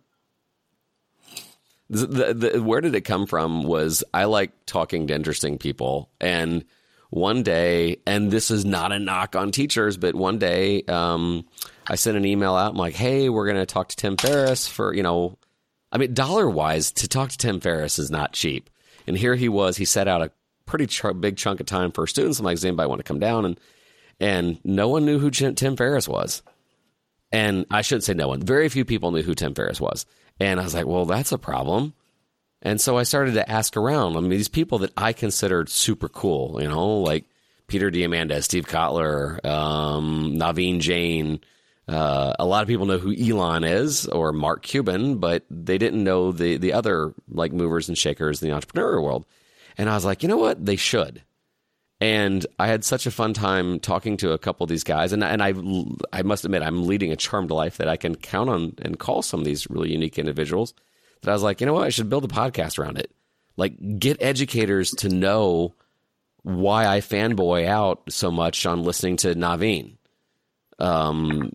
the, the where did it come from? Was I like talking to interesting people, and one day, and this is not a knock on teachers, but one day, um, I sent an email out. I'm like, hey, we're going to talk to Tim Ferriss for you know, I mean, dollar wise, to talk to Tim Ferriss is not cheap. And here he was. He set out a pretty ch- big chunk of time for students. I'm like, does anybody want to come down and and no one knew who Tim Ferriss was. And I shouldn't say no one. Very few people knew who Tim Ferriss was. And I was like, well, that's a problem. And so I started to ask around. I mean, these people that I considered super cool, you know, like Peter Diamandis, Steve Kotler, um, Naveen Jain. Uh, a lot of people know who Elon is or Mark Cuban, but they didn't know the the other like movers and shakers in the entrepreneurial world. And I was like, you know what? They should. And I had such a fun time talking to a couple of these guys, and and I I must admit I'm leading a charmed life that I can count on and call some of these really unique individuals. That I was like, you know what? I should build a podcast around it. Like, get educators to know why I fanboy out so much on listening to Naveen. Um,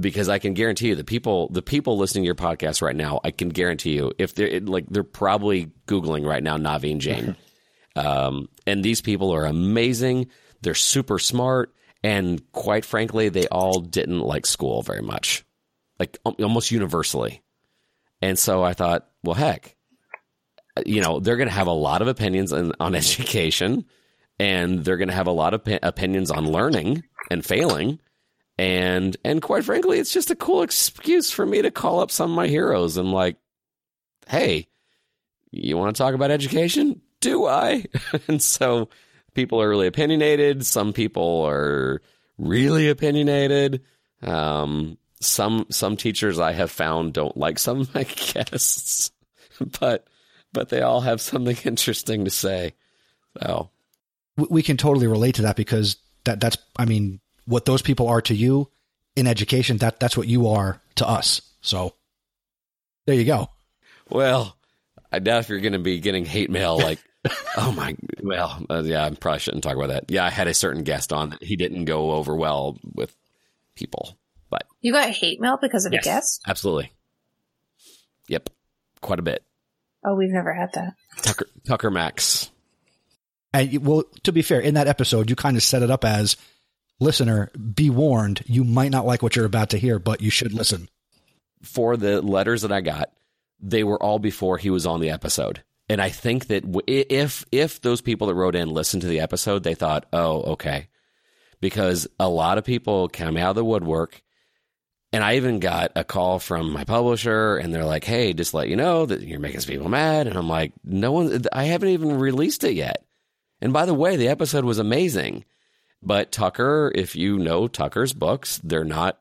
because I can guarantee you the people the people listening to your podcast right now, I can guarantee you if they're like they're probably googling right now Naveen Jain. um, and these people are amazing. They're super smart, and quite frankly, they all didn't like school very much, like almost universally. And so I thought, well, heck, you know, they're going to have a lot of opinions on, on education, and they're going to have a lot of opinions on learning and failing and and quite frankly, it's just a cool excuse for me to call up some of my heroes and like, hey, you want to talk about education? Do I? and so people are really opinionated. Some people are really opinionated. Um, some some teachers I have found don't like some of my guests, but but they all have something interesting to say. So we can totally relate to that because that that's I mean what those people are to you in education, that that's what you are to us. So there you go. Well, I doubt if you're going to be getting hate mail like, oh my, well, uh, yeah, I probably shouldn't talk about that. Yeah, I had a certain guest on that he didn't go over well with people, but you got hate mail because of yes, a guest. Absolutely. Yep, quite a bit. Oh, we've never had that. Tucker Tucker Max. And well, to be fair, in that episode, you kind of set it up as listener, be warned, you might not like what you're about to hear, but you should listen. For the letters that I got, they were all before he was on the episode. And I think that if if those people that wrote in listened to the episode, they thought, "Oh, okay." Because a lot of people came out of the woodwork and I even got a call from my publisher, and they're like, "Hey, just let you know that you're making people mad." And I'm like, "No one, I haven't even released it yet." And by the way, the episode was amazing. But Tucker, if you know Tucker's books, they're not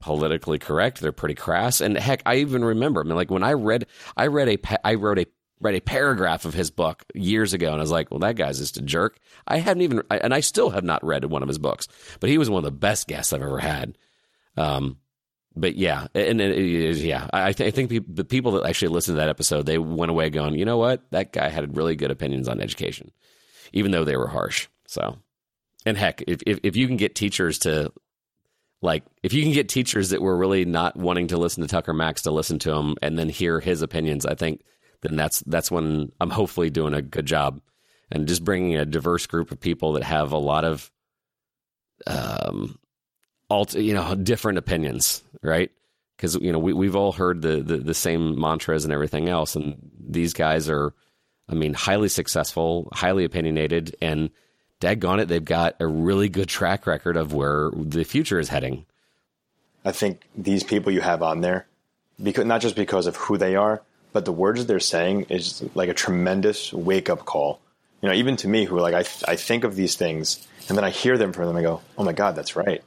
politically correct. They're pretty crass. And heck, I even remember, I mean, like when I read, I read a, I wrote a, read a paragraph of his book years ago, and I was like, well, that guy's just a jerk. I hadn't even, and I still have not read one of his books, but he was one of the best guests I've ever had. Um, but yeah, and, and yeah, I, th- I think pe- the people that actually listened to that episode, they went away going, you know what, that guy had really good opinions on education, even though they were harsh. So and heck, if, if, if you can get teachers to like, if you can get teachers that were really not wanting to listen to Tucker Max to listen to him and then hear his opinions, I think then that's that's when I'm hopefully doing a good job and just bringing a diverse group of people that have a lot of um alt you know different opinions right because you know we, we've all heard the, the the same mantras and everything else and these guys are i mean highly successful highly opinionated and daggone it, they've got a really good track record of where the future is heading. I think these people you have on there, because not just because of who they are, but the words that they're saying is like a tremendous wake up call. You know, even to me, who like I th- I think of these things and then I hear them from them, I go, oh my god, that's right.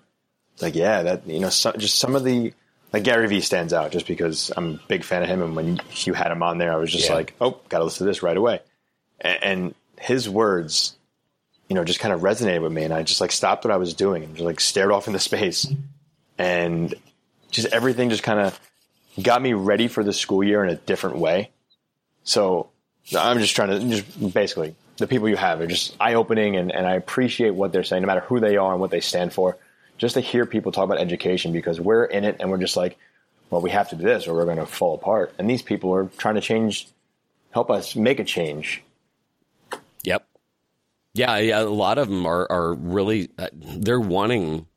It's like yeah, that you know, so, just some of the like Gary Vee stands out just because I'm a big fan of him, and when you had him on there, I was just yeah. like, oh, got to listen to this right away. And, and his words you know, just kind of resonated with me. And I just like stopped what I was doing and just like stared off into space. And just everything just kind of got me ready for the school year in a different way. So I'm just trying to just basically the people you have are just eye opening and, and I appreciate what they're saying, no matter who they are and what they stand for. Just to hear people talk about education because we're in it and we're just like, well, we have to do this or we're going to fall apart. And these people are trying to change, help us make a change. Yep. Yeah, yeah, a lot of them are are really uh, they're wanting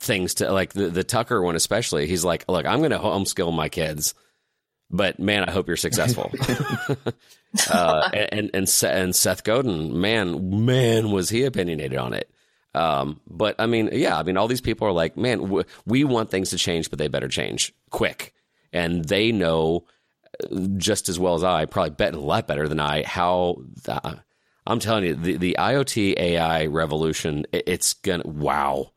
things to like the the Tucker one especially. He's like, look, I'm going to homeskill my kids, but man, I hope you're successful. uh, and and and Seth Godin, man, man, was he opinionated on it. Um, but I mean, yeah, I mean, all these people are like, man, w- we want things to change, but they better change quick, and they know uh, just as well as I, probably bet a lot better than I, how. The, I'm telling you, the, the IoT AI revolution, it, it's gonna wow.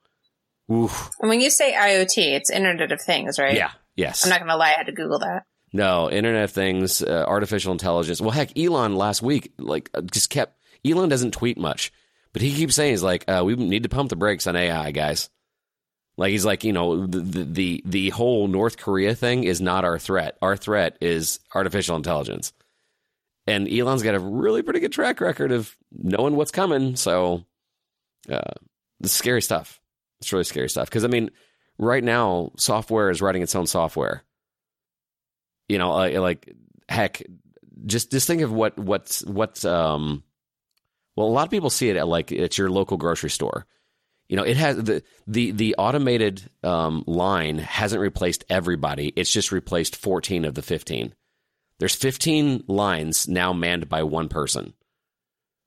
Oof. And when you say IoT, it's Internet of Things, right? Yeah. Yes. I'm not going to lie, I had to Google that. No, Internet of Things, uh, artificial intelligence. Well, heck, Elon last week like uh, just kept. Elon doesn't tweet much, but he keeps saying he's like, uh, we need to pump the brakes on AI, guys. Like he's like, you know, the, the the whole North Korea thing is not our threat. Our threat is artificial intelligence. And Elon's got a really pretty good track record of knowing what's coming. So, uh, scary stuff. It's really scary stuff. Because I mean, right now, software is writing its own software. You know, uh, like heck, just just think of what what's what. Um, well, a lot of people see it at like at your local grocery store. You know, it has the the the automated um, line hasn't replaced everybody. It's just replaced fourteen of the fifteen. There's 15 lines now manned by one person.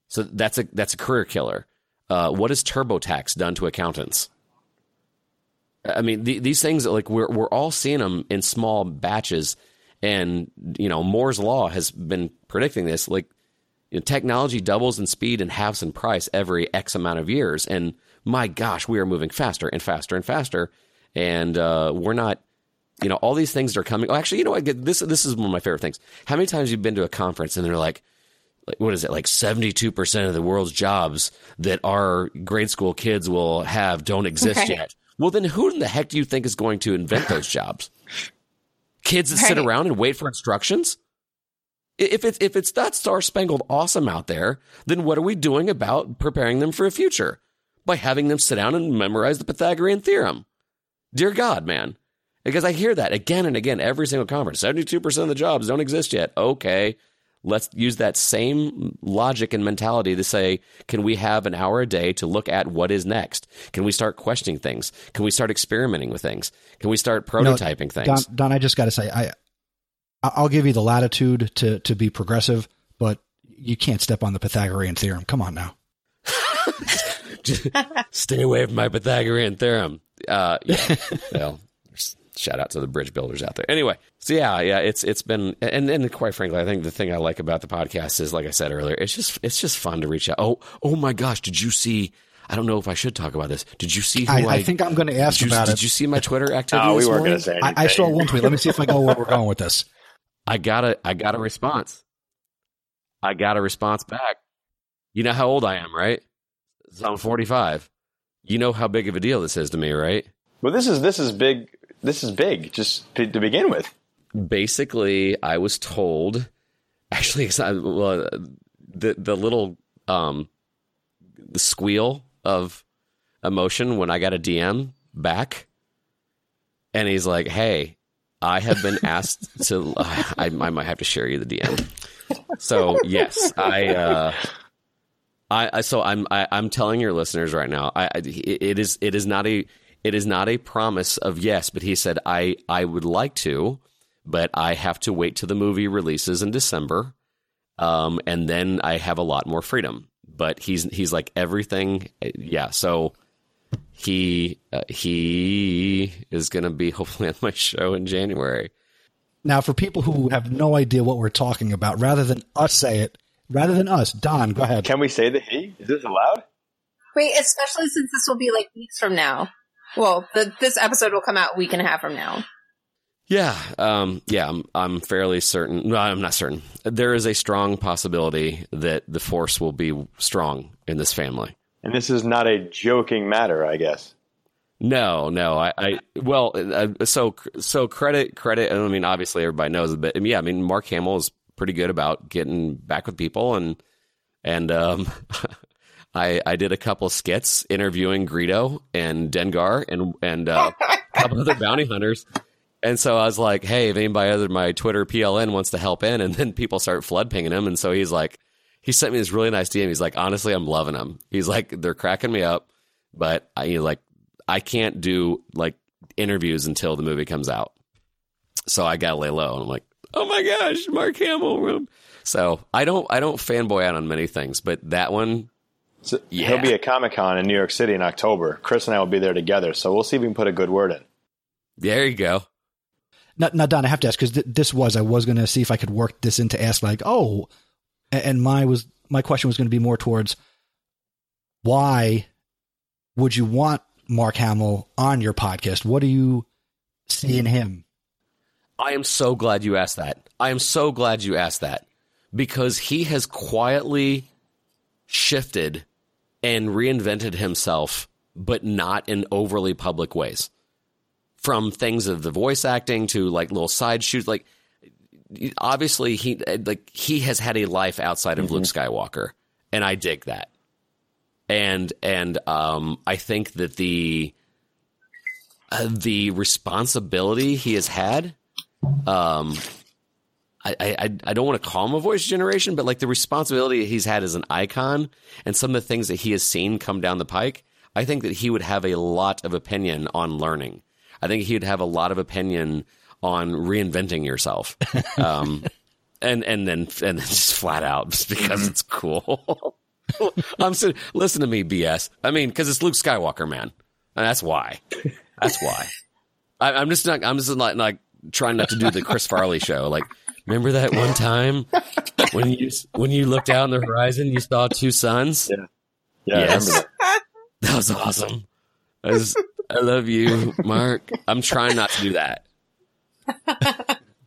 So that's a that's a career killer. Uh, what has TurboTax done to accountants? I mean, the, these things like we're we're all seeing them in small batches, and you know Moore's law has been predicting this. Like you know, technology doubles in speed and halves in price every X amount of years, and my gosh, we are moving faster and faster and faster, and uh, we're not you know, all these things are coming. Oh, actually, you know what? This this is one of my favorite things. How many times you've been to a conference and they're like, like what is it? Like seventy two percent of the world's jobs that our grade school kids will have don't exist yet. Well, then who in the heck do you think is going to invent those jobs? Kids that sit around and wait for instructions. If it's if it's not star spangled awesome out there, then what are we doing about preparing them for a future by having them sit down and memorize the Pythagorean theorem? Dear God, man. Because I hear that again and again every single conference. 72% of the jobs don't exist yet. Okay. Let's use that same logic and mentality to say, can we have an hour a day to look at what is next? Can we start questioning things? Can we start experimenting with things? Can we start prototyping Don, things? Don, I just got to say, I, I- I'll give you the latitude to to be progressive, but you can't step on the Pythagorean theorem. Come on now. Stay away from my Pythagorean theorem. Uh, yeah. well, shout out to the bridge builders out there. Anyway, so yeah, yeah, it's it's been, and and quite frankly, I think the thing I like about the podcast is, like I said earlier, it's just it's just fun to reach out. Oh, oh my gosh, did you see? I don't know if I should talk about this. Did you see who I, I? I think I'm going to ask did you, about did it. you see my Twitter activity? Oh, we weren't going to say anything. I, I saw one tweet. Let me see if I know where we're going with this. I got a I got a response. I got a response back. You know how old I am, right? So I'm 45. You know how big of a deal this is to me, right? Well, this is this is big. This is big. Just to, to begin with. basically I was told actually not- well, the the little um the squeal of emotion when I got a DM back and he's like hey I have been asked to I, I might have to share you the DM so yes I uh I, I so I'm I, I'm telling your listeners right now I, I it is it is not a it is not a promise of yes but he said I I would like to but I have to wait till the movie releases in December, um, and then I have a lot more freedom. But he's he's like everything, yeah. So he uh, he is going to be hopefully on my show in January. Now, for people who have no idea what we're talking about, rather than us say it, rather than us, Don, go ahead. Can we say the he? Is this allowed? Wait, especially since this will be like weeks from now. Well, the, this episode will come out a week and a half from now. Yeah, um, yeah, I'm, I'm fairly certain. No, I'm not certain. There is a strong possibility that the force will be strong in this family. And this is not a joking matter, I guess. No, no. I, I well, uh, so so credit credit. I mean, obviously everybody knows it, but yeah, I mean, Mark Hamill is pretty good about getting back with people, and and um, I I did a couple skits interviewing Greedo and Dengar and and uh, a couple other bounty hunters. And so I was like, hey, if anybody other my Twitter PLN wants to help in, and then people start flood pinging him, and so he's like, he sent me this really nice DM. He's like, honestly, I'm loving them. He's like, they're cracking me up, but I you know, like I can't do like interviews until the movie comes out. So I gotta lay low, and I'm like, oh my gosh, Mark Hamill. So I don't I don't fanboy out on many things, but that one, So Yeah. He'll be at Comic Con in New York City in October. Chris and I will be there together, so we'll see if we can put a good word in. there you go. Now, now Don, I have to ask because th- this was I was going to see if I could work this in to ask like, oh, and my was my question was going to be more towards why would you want Mark Hamill on your podcast? What do you see in him? I am so glad you asked that. I am so glad you asked that because he has quietly shifted and reinvented himself, but not in overly public ways. From things of the voice acting to like little side shoots, like obviously he like he has had a life outside of mm-hmm. Luke Skywalker, and I dig that. And and um, I think that the uh, the responsibility he has had um, I, I, I don't want to call him a voice generation, but like the responsibility he's had as an icon and some of the things that he has seen come down the pike, I think that he would have a lot of opinion on learning. I think he would have a lot of opinion on reinventing yourself. Um, and, and then, and then just flat out just because it's cool. I'm saying, listen to me, BS. I mean, cause it's Luke Skywalker, man. And that's why. That's why. I, am just not, I'm just not like trying not to do the Chris Farley show. Like, remember that one time when you when you looked out on the horizon, you saw two suns. Yeah, yeah, yes. that. that was awesome. I, was, I love you, Mark. I'm trying not to do that.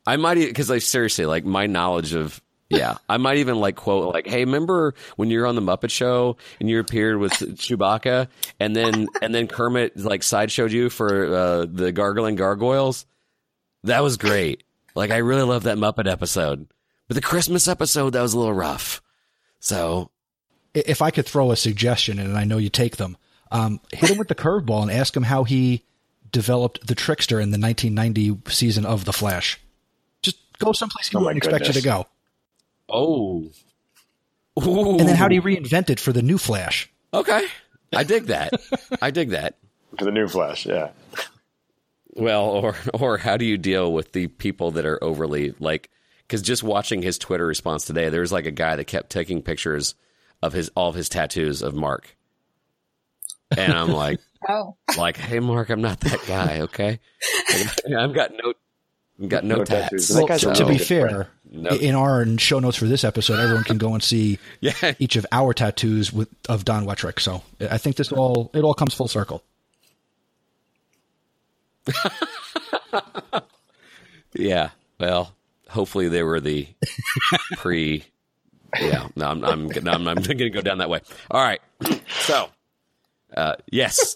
I might because like seriously, like my knowledge of yeah, I might even like quote like, "Hey, remember when you were on the Muppet Show and you appeared with Chewbacca, and then and then Kermit like sideshowed you for uh, the gargling gargoyles? That was great. Like I really love that Muppet episode. But the Christmas episode that was a little rough. So if I could throw a suggestion and I know you take them, um, hit him with the curveball and ask him how he developed the trickster in the 1990 season of The Flash. Just go someplace he oh wouldn't expect you to go. Oh. Ooh. And then how do you reinvent it for the new Flash? Okay. I dig that. I dig that. For the new Flash, yeah. Well, or or how do you deal with the people that are overly like? Because just watching his Twitter response today, there was like a guy that kept taking pictures of his all of his tattoos of Mark, and I'm like, oh, like, hey, Mark, I'm not that guy, okay? I've got no. I've got no, no tattoos. Well, so, to be fair, in our show notes for this episode, everyone can go and see yeah. each of our tattoos with of Don Wettrick. So I think this all it all comes full circle. yeah. Well, hopefully they were the pre. Yeah. No, I'm. I'm. I'm, I'm going to go down that way. All right. So, uh, yes.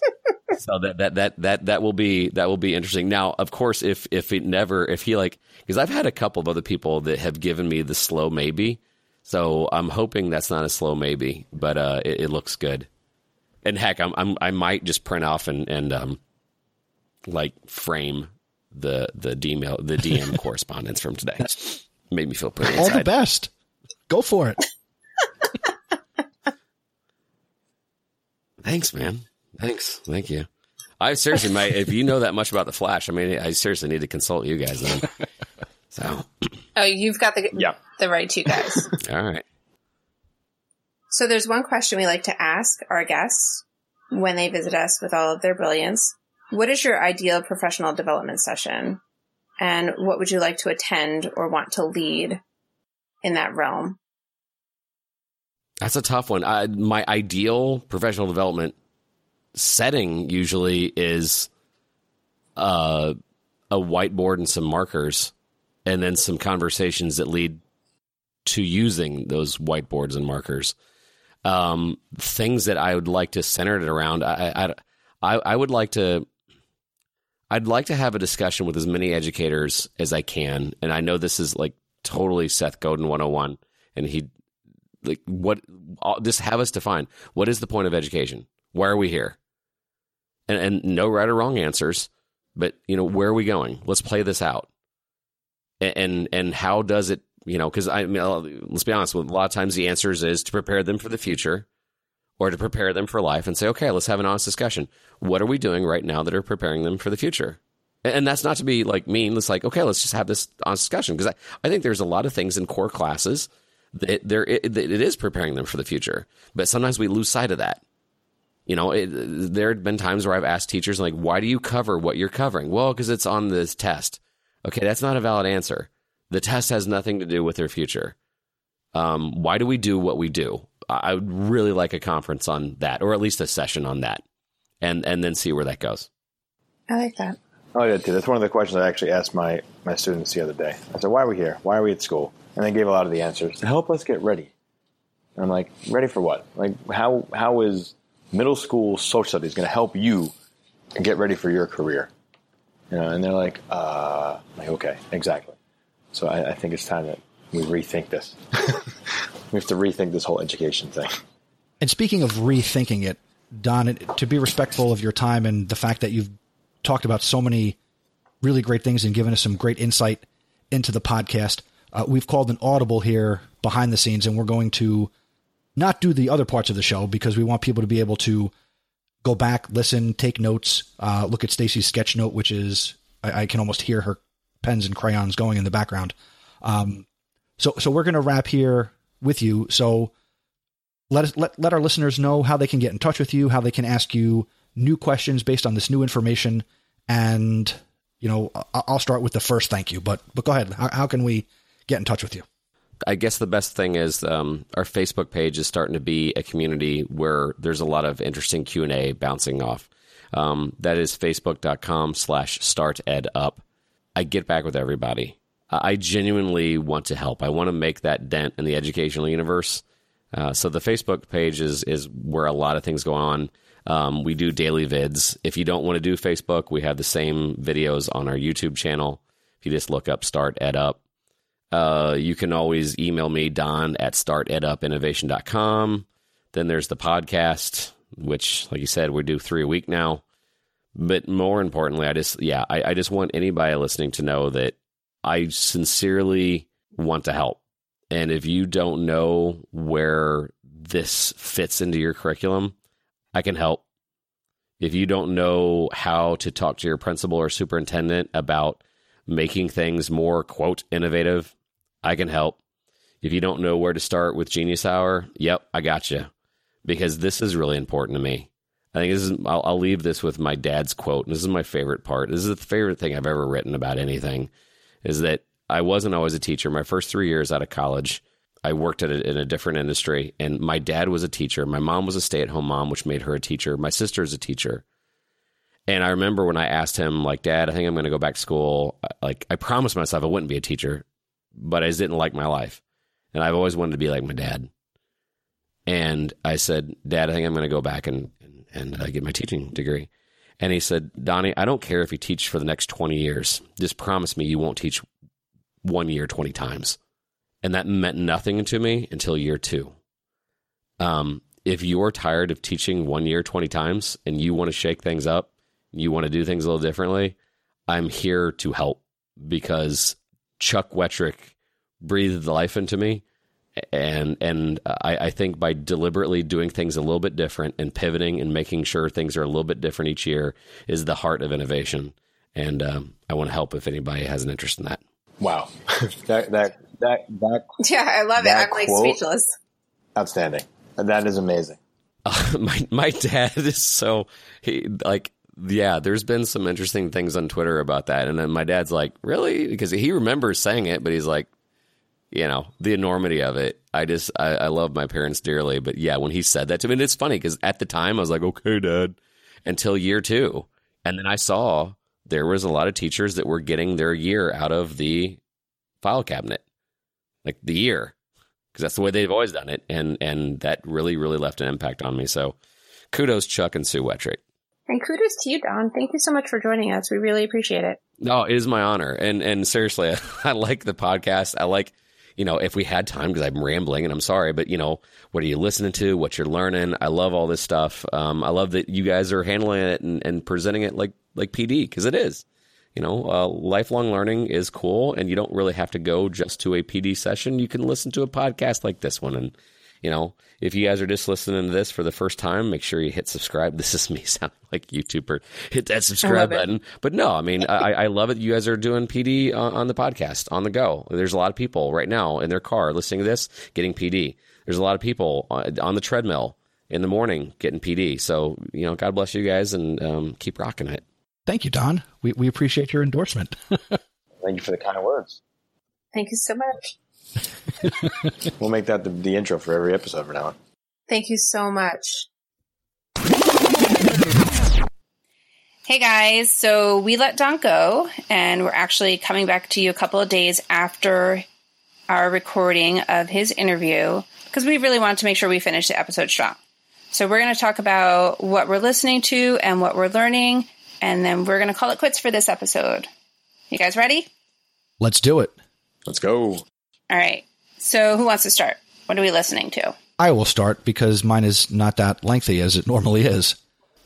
so that, that that that that will be that will be interesting. Now, of course, if if it never if he like because I've had a couple of other people that have given me the slow maybe. So I'm hoping that's not a slow maybe, but uh, it, it looks good. And heck, I'm, I'm I might just print off and and um, like frame the the DM the DM correspondence from today. Made me feel pretty. All the best. Go for it. Thanks, man. Thanks. Thank you. I seriously might. If you know that much about the Flash, I mean, I seriously need to consult you guys then. So. Oh, you've got the yeah. the right two guys. All right. So there's one question we like to ask our guests when they visit us with all of their brilliance. What is your ideal professional development session? And what would you like to attend or want to lead in that realm? That's a tough one. I, my ideal professional development setting usually is uh, a whiteboard and some markers, and then some conversations that lead to using those whiteboards and markers. Um, things that I would like to center it around. I, I, I would like to I'd like to have a discussion with as many educators as I can. And I know this is like totally Seth Godin 101. And he, like, what, just have us define what is the point of education? Why are we here? And, and no right or wrong answers, but, you know, where are we going? Let's play this out. And, and, and how does it, you know, because I mean, let's be honest, a lot of times the answers is to prepare them for the future or to prepare them for life and say, okay, let's have an honest discussion. What are we doing right now that are preparing them for the future? And that's not to be like mean. It's like, okay, let's just have this honest discussion because I, I think there's a lot of things in core classes that there it, it is preparing them for the future, but sometimes we lose sight of that. You know, it, there have been times where I've asked teachers like, why do you cover what you're covering? Well, because it's on this test. Okay, that's not a valid answer. The test has nothing to do with their future. Um, why do we do what we do? I would really like a conference on that, or at least a session on that, and and then see where that goes. I like that. Oh, yeah, too. That's one of the questions I actually asked my, my students the other day. I said, why are we here? Why are we at school? And they gave a lot of the answers to help us get ready. And I'm like, ready for what? Like, how how is middle school social studies going to help you get ready for your career? You know, and they're like, uh, like okay, exactly. So I, I think it's time that we rethink this. we have to rethink this whole education thing. And speaking of rethinking it, Don, to be respectful of your time and the fact that you've talked about so many really great things and given us some great insight into the podcast, uh, we've called an audible here behind the scenes, and we're going to not do the other parts of the show because we want people to be able to go back, listen, take notes, uh, look at Stacy's sketch note, which is I, I, can almost hear her pens and crayons going in the background. Um, so so we're going to wrap here with you. So let us let let our listeners know how they can get in touch with you, how they can ask you new questions based on this new information, and you know I'll start with the first thank you. But but go ahead. How, how can we get in touch with you? I guess the best thing is um, our Facebook page is starting to be a community where there's a lot of interesting Q and A bouncing off. Um, that is facebook.com slash startedup. I get back with everybody. I genuinely want to help. I want to make that dent in the educational universe. Uh, so the Facebook page is is where a lot of things go on. Um, we do daily vids. If you don't want to do Facebook, we have the same videos on our YouTube channel. If you just look up StartEdUp, uh, you can always email me, Don at startedupinnovation.com. Then there's the podcast, which, like you said, we do three a week now. But more importantly, I just, yeah, I, I just want anybody listening to know that I sincerely want to help. And if you don't know where this fits into your curriculum, I can help. If you don't know how to talk to your principal or superintendent about making things more, quote, innovative, I can help. If you don't know where to start with Genius Hour, yep, I got you. Because this is really important to me. I think this is, I'll, I'll leave this with my dad's quote. And this is my favorite part. This is the favorite thing I've ever written about anything is that I wasn't always a teacher. My first three years out of college, I worked a, in a different industry, and my dad was a teacher. My mom was a stay at home mom, which made her a teacher. My sister is a teacher. And I remember when I asked him, like, Dad, I think I'm going to go back to school. Like, I promised myself I wouldn't be a teacher but I just didn't like my life. And I've always wanted to be like my dad. And I said, Dad, I think I'm going to go back and, and, and uh, get my teaching degree. And he said, Donnie, I don't care if you teach for the next 20 years. Just promise me you won't teach one year 20 times. And that meant nothing to me until year two. Um, if you're tired of teaching one year 20 times and you want to shake things up, you want to do things a little differently, I'm here to help because Chuck Wettrick breathed life into me. And and I, I think by deliberately doing things a little bit different and pivoting and making sure things are a little bit different each year is the heart of innovation. And um, I want to help if anybody has an interest in that. Wow, that that that that yeah, I love it. I'm like speechless. Outstanding. That is amazing. Uh, my my dad is so he like yeah, there's been some interesting things on Twitter about that. And then my dad's like, really? Because he remembers saying it, but he's like, you know, the enormity of it. I just, I, I love my parents dearly. But yeah, when he said that to me, and it's funny because at the time I was like, okay, dad, until year two. And then I saw there was a lot of teachers that were getting their year out of the file cabinet, like the year, because that's the way they've always done it. And, and that really, really left an impact on me. So kudos, Chuck and Sue Wettrick And kudos to you, Don. Thank you so much for joining us. We really appreciate it. No, it is my honor. And and seriously, I like the podcast. I like, you know, if we had time because I'm rambling and I'm sorry, but you know, what are you listening to? What you're learning? I love all this stuff. Um, I love that you guys are handling it and, and presenting it like like PD because it is. You know, uh, lifelong learning is cool, and you don't really have to go just to a PD session. You can listen to a podcast like this one and you know, if you guys are just listening to this for the first time, make sure you hit subscribe. This is me sounding like YouTuber. Hit that subscribe button. But no, I mean, I, I love it. You guys are doing PD on, on, the podcast on the go. There's a lot of people right now in their car listening to this getting PD. There's a lot of people on the treadmill in the morning getting PD. So, you know, God bless you guys and um, keep rocking it. Thank you, Don. We, we appreciate your endorsement. Thank you for the kind words. Thank you so much. we'll make that the, the intro for every episode from now on. Thank you so much. Hey guys, so we let Don go, and we're actually coming back to you a couple of days after our recording of his interview because we really wanted to make sure we finished the episode strong. So we're going to talk about what we're listening to and what we're learning, and then we're going to call it quits for this episode. You guys ready? Let's do it. Let's go. All right. So who wants to start? What are we listening to? I will start because mine is not that lengthy as it normally is.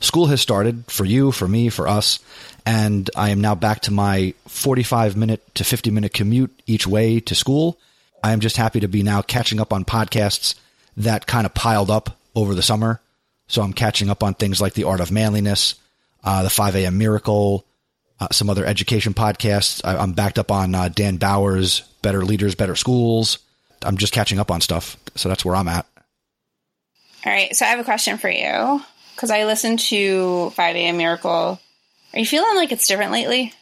School has started for you, for me, for us, and I am now back to my 45 minute to 50 minute commute each way to school. I am just happy to be now catching up on podcasts that kind of piled up over the summer. So I'm catching up on things like The Art of Manliness, uh, The 5 a.m. Miracle, uh, some other education podcasts. I, am backed up on uh, Dan Bauer's Better Leaders, Better Schools. I'm just catching up on stuff. So that's where I'm at. All right. So I have a question for you because I listened to 5 a.m. Miracle. Are you feeling like it's different lately?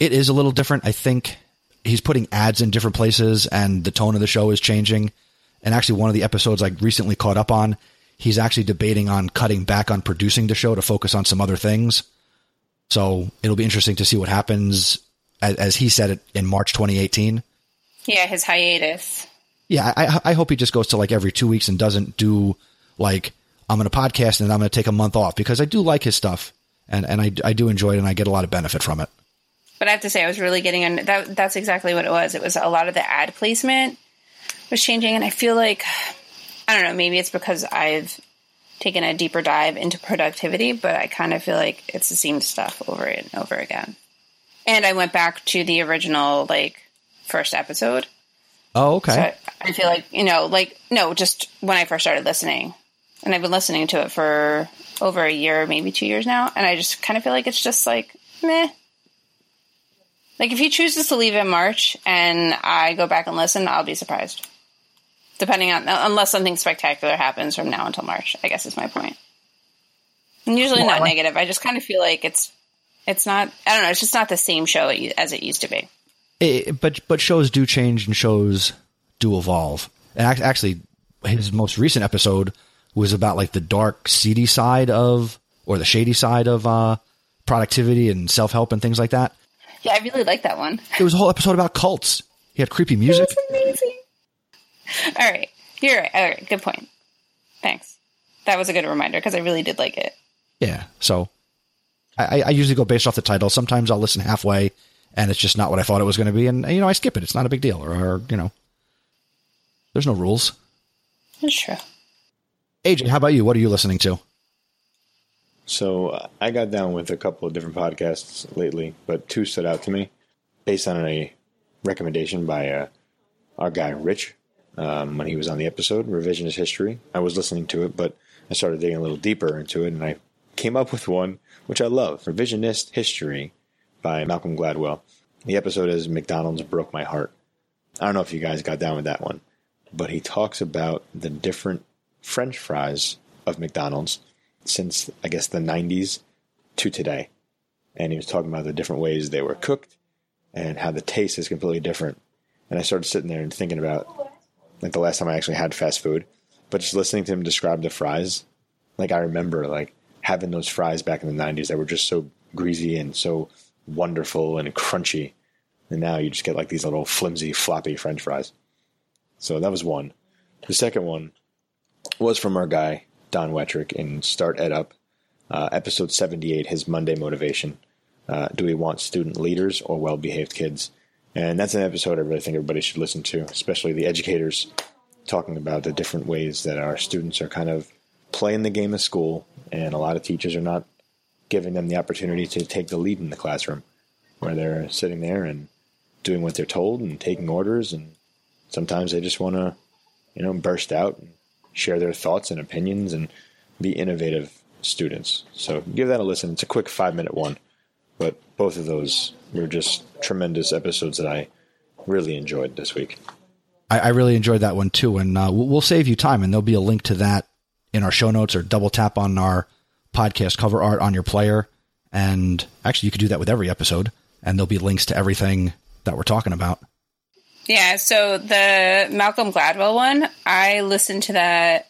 It is a little different. I think he's putting ads in different places and the tone of the show is changing. And actually, one of the episodes I recently caught up on, he's actually debating on cutting back on producing the show to focus on some other things. So it'll be interesting to see what happens, as, as he said it in March 2018. Yeah, his hiatus. Yeah, I, I hope he just goes to like every two weeks and doesn't do like I'm going to podcast and I'm going to take a month off because I do like his stuff and, and I, I do enjoy it and I get a lot of benefit from it. But I have to say, I was really getting on that. That's exactly what it was. It was a lot of the ad placement was changing, and I feel like I don't know. Maybe it's because I've taken a deeper dive into productivity, but I kind of feel like it's the same stuff over and over again. And I went back to the original like first episode. Oh, okay. So I, I feel like you know, like no, just when I first started listening, and I've been listening to it for over a year, maybe two years now, and I just kind of feel like it's just like meh. Like if he chooses to leave in March and I go back and listen, I'll be surprised. Depending on unless something spectacular happens from now until March, I guess is my point. And usually well, not like- negative. I just kind of feel like it's it's not. I don't know. It's just not the same show as it used to be. It, but but shows do change and shows do evolve. And actually, his most recent episode was about like the dark, seedy side of, or the shady side of uh, productivity and self help and things like that. Yeah, I really like that one. There was a whole episode about cults. He had creepy music. amazing. All right, you're right. All right, good point. Thanks. That was a good reminder because I really did like it. Yeah. So I, I usually go based off the title. Sometimes I'll listen halfway and it's just not what I thought it was going to be, and you know I skip it. It's not a big deal, or, or you know, there's no rules. That's true. AJ, how about you? What are you listening to? So uh, I got down with a couple of different podcasts lately, but two stood out to me based on a recommendation by uh, our guy Rich um, when he was on the episode Revisionist History. I was listening to it, but I started digging a little deeper into it, and I came up with one which I love: Revisionist History by Malcolm Gladwell. The episode is McDonald's broke my heart. I don't know if you guys got down with that one, but he talks about the different French fries of McDonald's since I guess the 90s to today. And he was talking about the different ways they were cooked and how the taste is completely different. And I started sitting there and thinking about like the last time I actually had fast food, but just listening to him describe the fries, like I remember like having those fries back in the 90s that were just so greasy and so wonderful and crunchy. And now you just get like these little flimsy, floppy french fries. So that was one. The second one was from our guy Don Wettrick, in StartEdUp, uh, episode 78, his Monday motivation. Uh, do we want student leaders or well behaved kids? And that's an episode I really think everybody should listen to, especially the educators talking about the different ways that our students are kind of playing the game of school, and a lot of teachers are not giving them the opportunity to take the lead in the classroom, where they're sitting there and doing what they're told and taking orders, and sometimes they just want to, you know, burst out and share their thoughts and opinions and be innovative students. So give that a listen. It's a quick five minute one, but both of those were just tremendous episodes that I really enjoyed this week. I, really enjoyed that one too, and uh, we'll save you time, and there'll be a link to that in our show notes or double tap on our podcast cover art on your player. And actually, you could do that with every episode, and there'll be links to everything that we're talking about. Yeah, so the Malcolm Gladwell one, I listened to that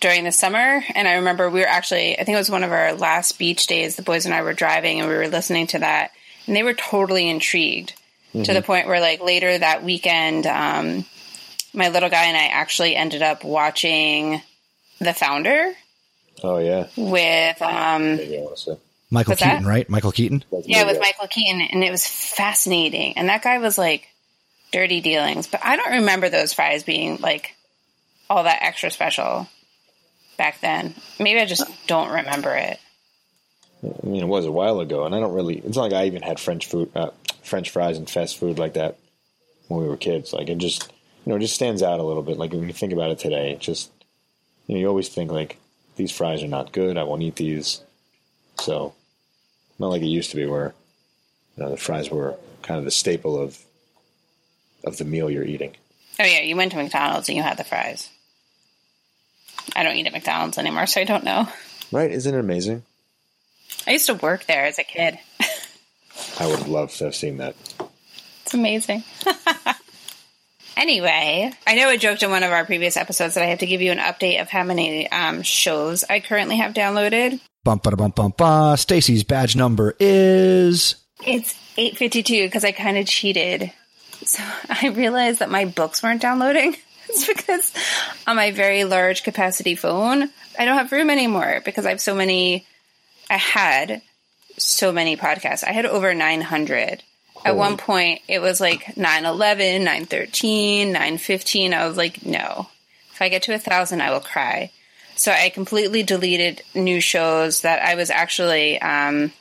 during the summer, and I remember we were actually, I think it was one of our last beach days. The boys and I were driving, and we were listening to that, and they were totally intrigued mm-hmm. to the point where, like, later that weekend, um, my little guy and I actually ended up watching The Founder. Oh yeah, with um, Michael Keaton, that? right? Michael Keaton. Yeah, with Michael Keaton, and it was fascinating. And that guy was like dirty dealings, but I don't remember those fries being like all that extra special back then. Maybe I just don't remember it. I mean, it was a while ago, and I don't really. It's not like I even had French food, uh, French fries, and fast food like that when we were kids. Like it just, you know, it just stands out a little bit. Like when you think about it today, it just, you know, you always think like these fries are not good. I won't eat these. So, not like it used to be, where you know the fries were kind of the staple of of the meal you're eating. Oh yeah, you went to McDonald's and you had the fries. I don't eat at McDonald's anymore, so I don't know. Right? Isn't it amazing? I used to work there as a kid. I would love to have seen that. It's amazing. anyway, I know I joked in one of our previous episodes that I have to give you an update of how many um, shows I currently have downloaded. Bum ba bum bum ba. Stacy's badge number is. It's eight fifty two because I kind of cheated. So I realized that my books weren't downloading. It's because on my very large capacity phone, I don't have room anymore because I have so many. I had so many podcasts. I had over 900. At one point, it was like 911, 913, 915. I was like, no. If I get to a thousand, I will cry. So I completely deleted new shows that I was actually um,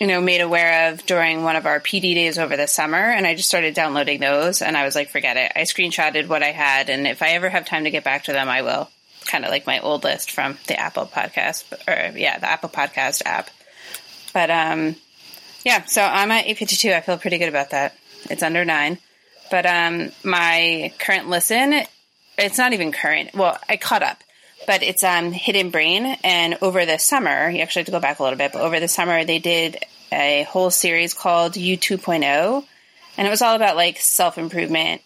you know, made aware of during one of our PD days over the summer, and I just started downloading those, and I was like, forget it. I screenshotted what I had, and if I ever have time to get back to them, I will. Kind of like my old list from the Apple Podcast, or yeah, the Apple Podcast app. But um, yeah, so I'm at 852. I feel pretty good about that. It's under nine, but um, my current listen, it's not even current. Well, I caught up but it's um, Hidden Brain. And over the summer, you actually have to go back a little bit, but over the summer, they did a whole series called You 2.0. And it was all about like self improvement.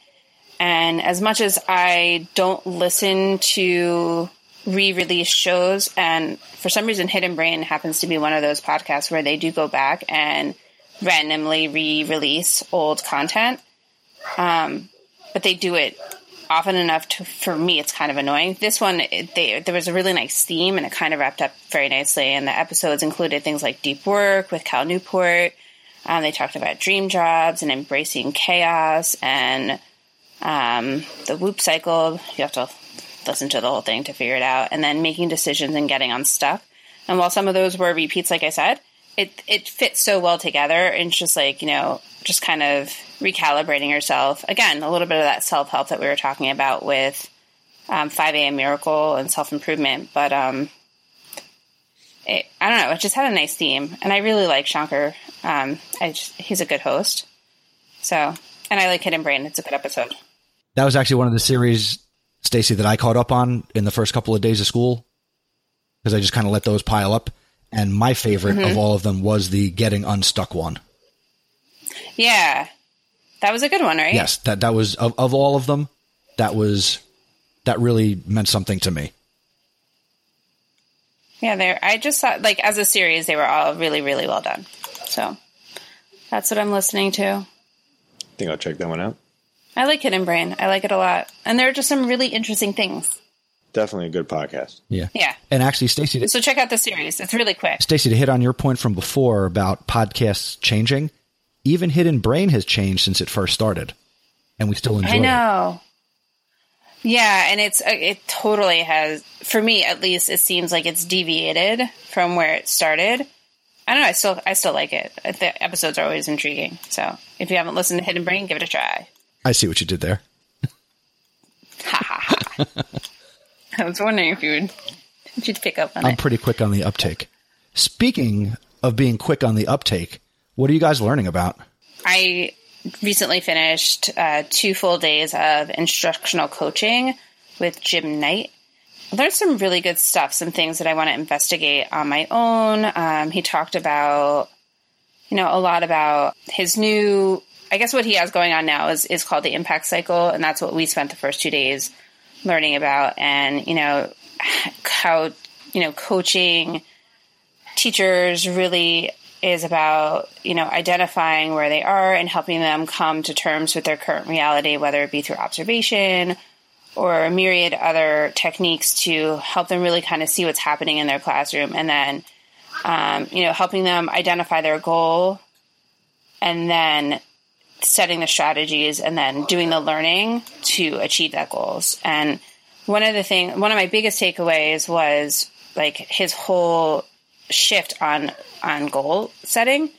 And as much as I don't listen to re release shows, and for some reason, Hidden Brain happens to be one of those podcasts where they do go back and randomly re release old content. Um, but they do it often enough to, for me, it's kind of annoying. This one, it, they, there was a really nice theme and it kind of wrapped up very nicely. And the episodes included things like deep work with Cal Newport. Um, they talked about dream jobs and embracing chaos and um, the whoop cycle. You have to listen to the whole thing to figure it out. And then making decisions and getting unstuck. And while some of those were repeats, like I said, it it fits so well together. And it's just like, you know, just kind of recalibrating yourself. Again, a little bit of that self help that we were talking about with um, 5 a.m. Miracle and self improvement. But um, it, I don't know, it just had a nice theme. And I really like Shankar. Um, just, he's a good host. So, and I like Hidden Brain. It's a good episode. That was actually one of the series, Stacy, that I caught up on in the first couple of days of school because I just kind of let those pile up. And my favorite mm-hmm. of all of them was the Getting Unstuck one. Yeah. That was a good one, right? Yes, that that was of, of all of them, that was that really meant something to me. Yeah, there. I just thought, like, as a series, they were all really, really well done. So that's what I'm listening to. I think I'll check that one out. I like Hidden Brain. I like it a lot, and there are just some really interesting things. Definitely a good podcast. Yeah, yeah. And actually, Stacy, so check out the series. It's really quick. Stacy, to hit on your point from before about podcasts changing, even Hidden Brain has changed since it first started, and we still enjoy. It. I know. It. Yeah, and it's uh, it totally has for me at least. It seems like it's deviated from where it started. I don't know. I still I still like it. The episodes are always intriguing. So if you haven't listened to Hidden Brain, give it a try. I see what you did there. I was wondering if you would if you'd pick up on I'm it. pretty quick on the uptake. Speaking of being quick on the uptake, what are you guys learning about? I recently finished uh, two full days of instructional coaching with Jim Knight. I learned some really good stuff, some things that I want to investigate on my own. Um, he talked about, you know, a lot about his new I guess what he has going on now is is called the impact cycle, and that's what we spent the first two days learning about, and you know how you know coaching teachers really is about you know identifying where they are and helping them come to terms with their current reality whether it be through observation or a myriad other techniques to help them really kind of see what's happening in their classroom. And then um, you know helping them identify their goal and then setting the strategies and then doing the learning to achieve that goals and one of the thing one of my biggest takeaways was like his whole shift on on goal setting.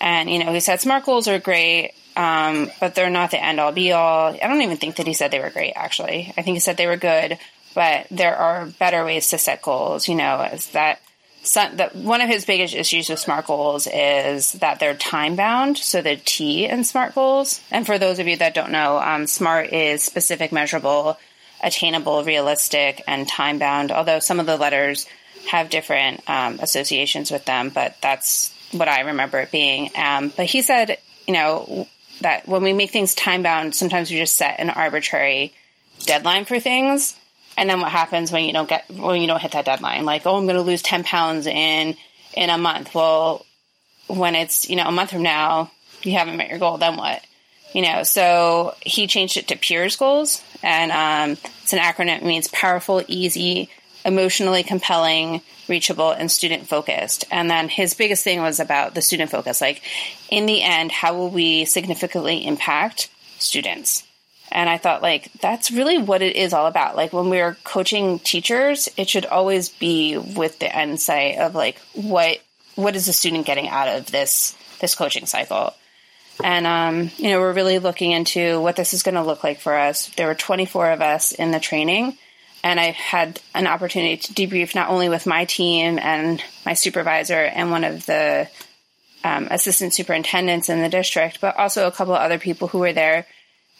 And you know, he said smart goals are great, um, but they're not the end all be all. I don't even think that he said they were great. Actually, I think he said they were good, but there are better ways to set goals. You know, as that. Some, that one of his biggest issues with SMART goals is that they're time bound. So the T in SMART goals, and for those of you that don't know, um, SMART is specific, measurable, attainable, realistic, and time bound. Although some of the letters have different um, associations with them, but that's what I remember it being. Um, but he said, you know, that when we make things time bound, sometimes we just set an arbitrary deadline for things. And then what happens when you don't get, when you don't hit that deadline? Like, oh, I'm going to lose 10 pounds in, in a month. Well, when it's, you know, a month from now, you haven't met your goal, then what? You know, so he changed it to PEERS goals. And um, it's an acronym, it means powerful, easy, emotionally compelling, reachable, and student focused. And then his biggest thing was about the student focus. Like, in the end, how will we significantly impact students? And I thought, like, that's really what it is all about. Like, when we're coaching teachers, it should always be with the end sight of like, what what is the student getting out of this this coaching cycle? And um, you know, we're really looking into what this is going to look like for us. There were 24 of us in the training, and I had an opportunity to debrief not only with my team and my supervisor and one of the um, assistant superintendents in the district, but also a couple of other people who were there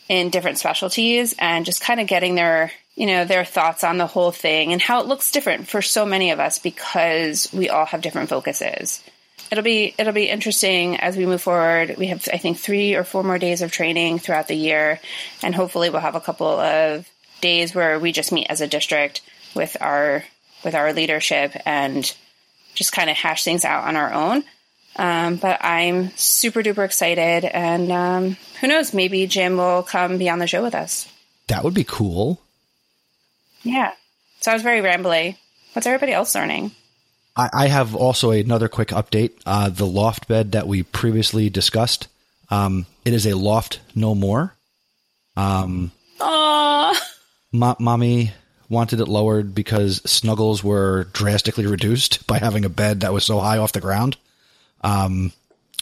in different specialties and just kind of getting their you know their thoughts on the whole thing and how it looks different for so many of us because we all have different focuses it'll be it'll be interesting as we move forward we have i think three or four more days of training throughout the year and hopefully we'll have a couple of days where we just meet as a district with our with our leadership and just kind of hash things out on our own. Um, but I'm super duper excited, and um, who knows? Maybe Jim will come be on the show with us. That would be cool. Yeah. So I was very rambly. What's everybody else learning? I, I have also another quick update. Uh, the loft bed that we previously discussed. Um, it is a loft no more. Um, Aww. Mo- mommy wanted it lowered because snuggles were drastically reduced by having a bed that was so high off the ground. Um,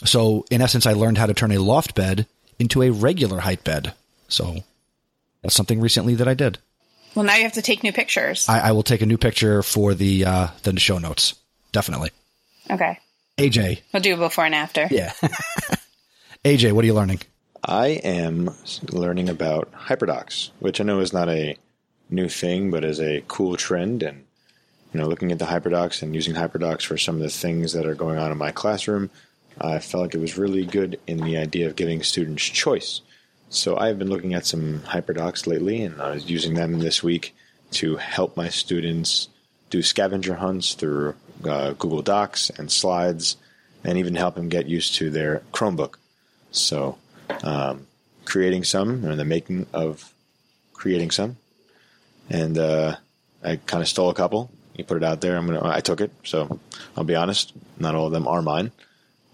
so in essence, I learned how to turn a loft bed into a regular height bed. So that's something recently that I did. Well, now you have to take new pictures. I, I will take a new picture for the uh, the show notes. Definitely. Okay. AJ. We'll do a before and after. Yeah. AJ, what are you learning? I am learning about hyperdocs, which I know is not a new thing, but is a cool trend. And you know, looking at the hyperdocs and using hyperdocs for some of the things that are going on in my classroom, I felt like it was really good in the idea of giving students choice. So I've been looking at some hyperdocs lately, and I was using them this week to help my students do scavenger hunts through uh, Google Docs and slides, and even help them get used to their Chromebook. So um, creating some, or the making of creating some, and uh, I kind of stole a couple. You put it out there. I'm gonna. I took it. So I'll be honest. Not all of them are mine,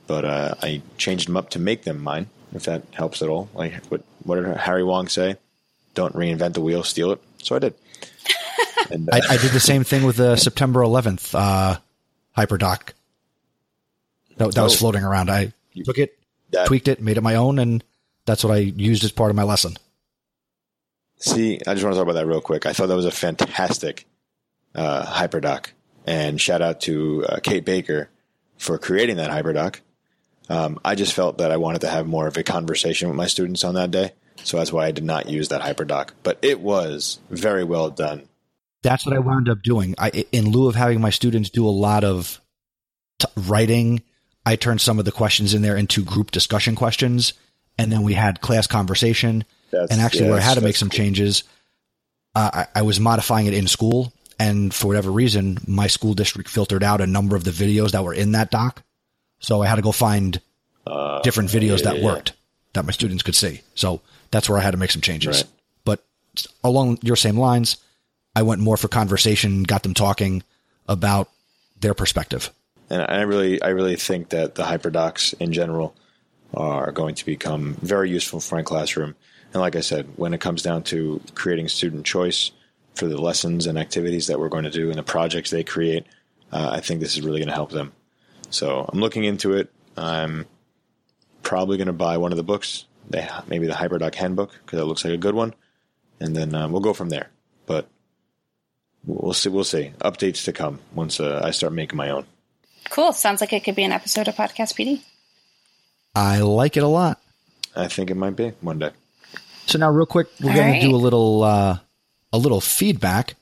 but uh, I changed them up to make them mine. If that helps at all. Like what? What did Harry Wong say? Don't reinvent the wheel. Steal it. So I did. And, uh, I, I, did the same thing with the September 11th uh, hyperdoc. That, that oh, was floating around. I took it, that, tweaked it, made it my own, and that's what I used as part of my lesson. See, I just want to talk about that real quick. I thought that was a fantastic uh, hyperdoc, and shout out to uh, Kate Baker for creating that hyperdoc. Um, I just felt that I wanted to have more of a conversation with my students on that day, so that's why I did not use that hyperdoc. But it was very well done. That's what I wound up doing. I, in lieu of having my students do a lot of t- writing I turned some of the questions in there into group discussion questions and then we had class conversation. That's- and actually, yeah, where I had to make some cool. changes, uh, I, I was modifying it in school, and for whatever reason, my school district filtered out a number of the videos that were in that doc. So I had to go find Uh, different videos yeah, that yeah, worked that my students could see. So that's where I had to make some changes. Right. But along your same lines, I went more for conversation, got them talking about their perspective. And I really, I really think that the hyperdocs in general are going to become very useful for my classroom. And like I said, when it comes down to creating student choice for the lessons and activities that we're going to do and the projects they create, uh, I think this is really going to help them. So I'm looking into it. I'm probably going to buy one of the books, they, maybe the Hyperdoc Handbook, because it looks like a good one, and then um, we'll go from there. But we'll see. We'll see. Updates to come once uh, I start making my own. Cool. Sounds like it could be an episode of Podcast PD. I like it a lot. I think it might be one day. So now, real quick, we're All going right. to do a little uh, a little feedback,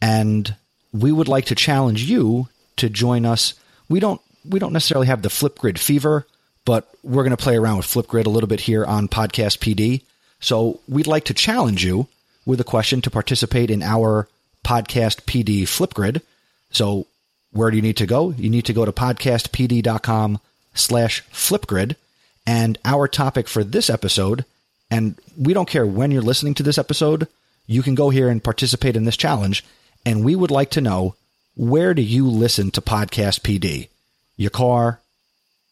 and we would like to challenge you to join us. We don't we don't necessarily have the Flipgrid fever, but we're going to play around with Flipgrid a little bit here on Podcast PD. So we'd like to challenge you with a question to participate in our Podcast PD Flipgrid. So where do you need to go? You need to go to podcastpd.com slash flipgrid. And our topic for this episode, and we don't care when you're listening to this episode, you can go here and participate in this challenge. And we would like to know where do you listen to Podcast PD? Your car,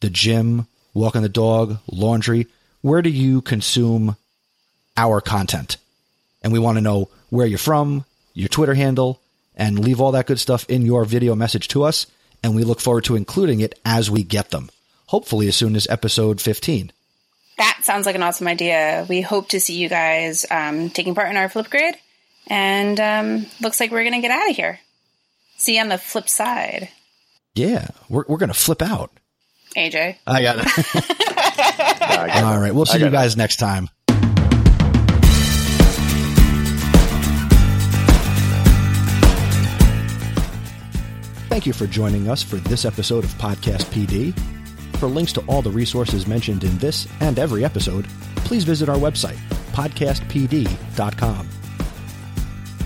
the gym, walking the dog, laundry. Where do you consume our content? And we want to know where you're from, your Twitter handle, and leave all that good stuff in your video message to us. And we look forward to including it as we get them. Hopefully, as soon as episode 15. That sounds like an awesome idea. We hope to see you guys um, taking part in our Flipgrid. And um, looks like we're going to get out of here. See you on the flip side, Yeah, we're, we're going to flip out. AJ. I got it. I got all it. right. We'll see got you it. guys next time. Thank you for joining us for this episode of Podcast PD. For links to all the resources mentioned in this and every episode, please visit our website, podcastpd.com.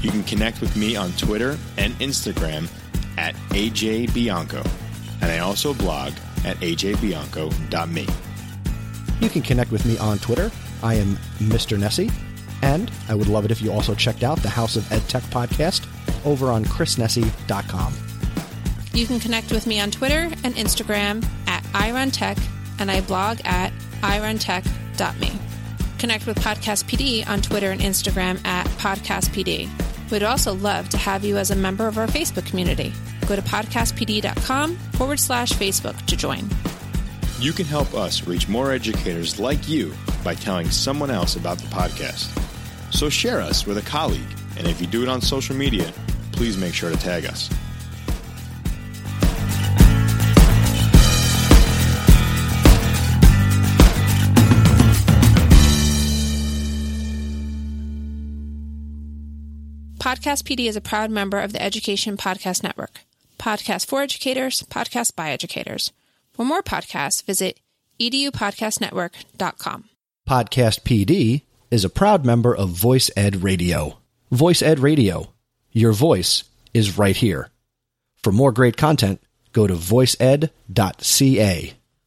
You can connect with me on Twitter and Instagram at AJ Bianco. And I also blog at ajbianco.me. You can connect with me on Twitter. I am Mr. Nesi. And I would love it if you also checked out the House of Ed Tech podcast over on chrisnesi.com. You can connect with me on Twitter and Instagram at iruntech, and I blog at iruntech.me. Connect with Podcast PD on Twitter and Instagram at Podcast PD. We'd also love to have you as a member of our Facebook community. Go to podcastpd.com forward slash Facebook to join. You can help us reach more educators like you by telling someone else about the podcast. So share us with a colleague, and if you do it on social media, please make sure to tag us. Podcast PD is a proud member of the Education Podcast Network. Podcast for educators, podcast by educators. For more podcasts, visit edupodcastnetwork.com. Podcast PD is a proud member of Voice Ed Radio. Voice Ed Radio. Your voice is right here. For more great content, go to voiced.ca.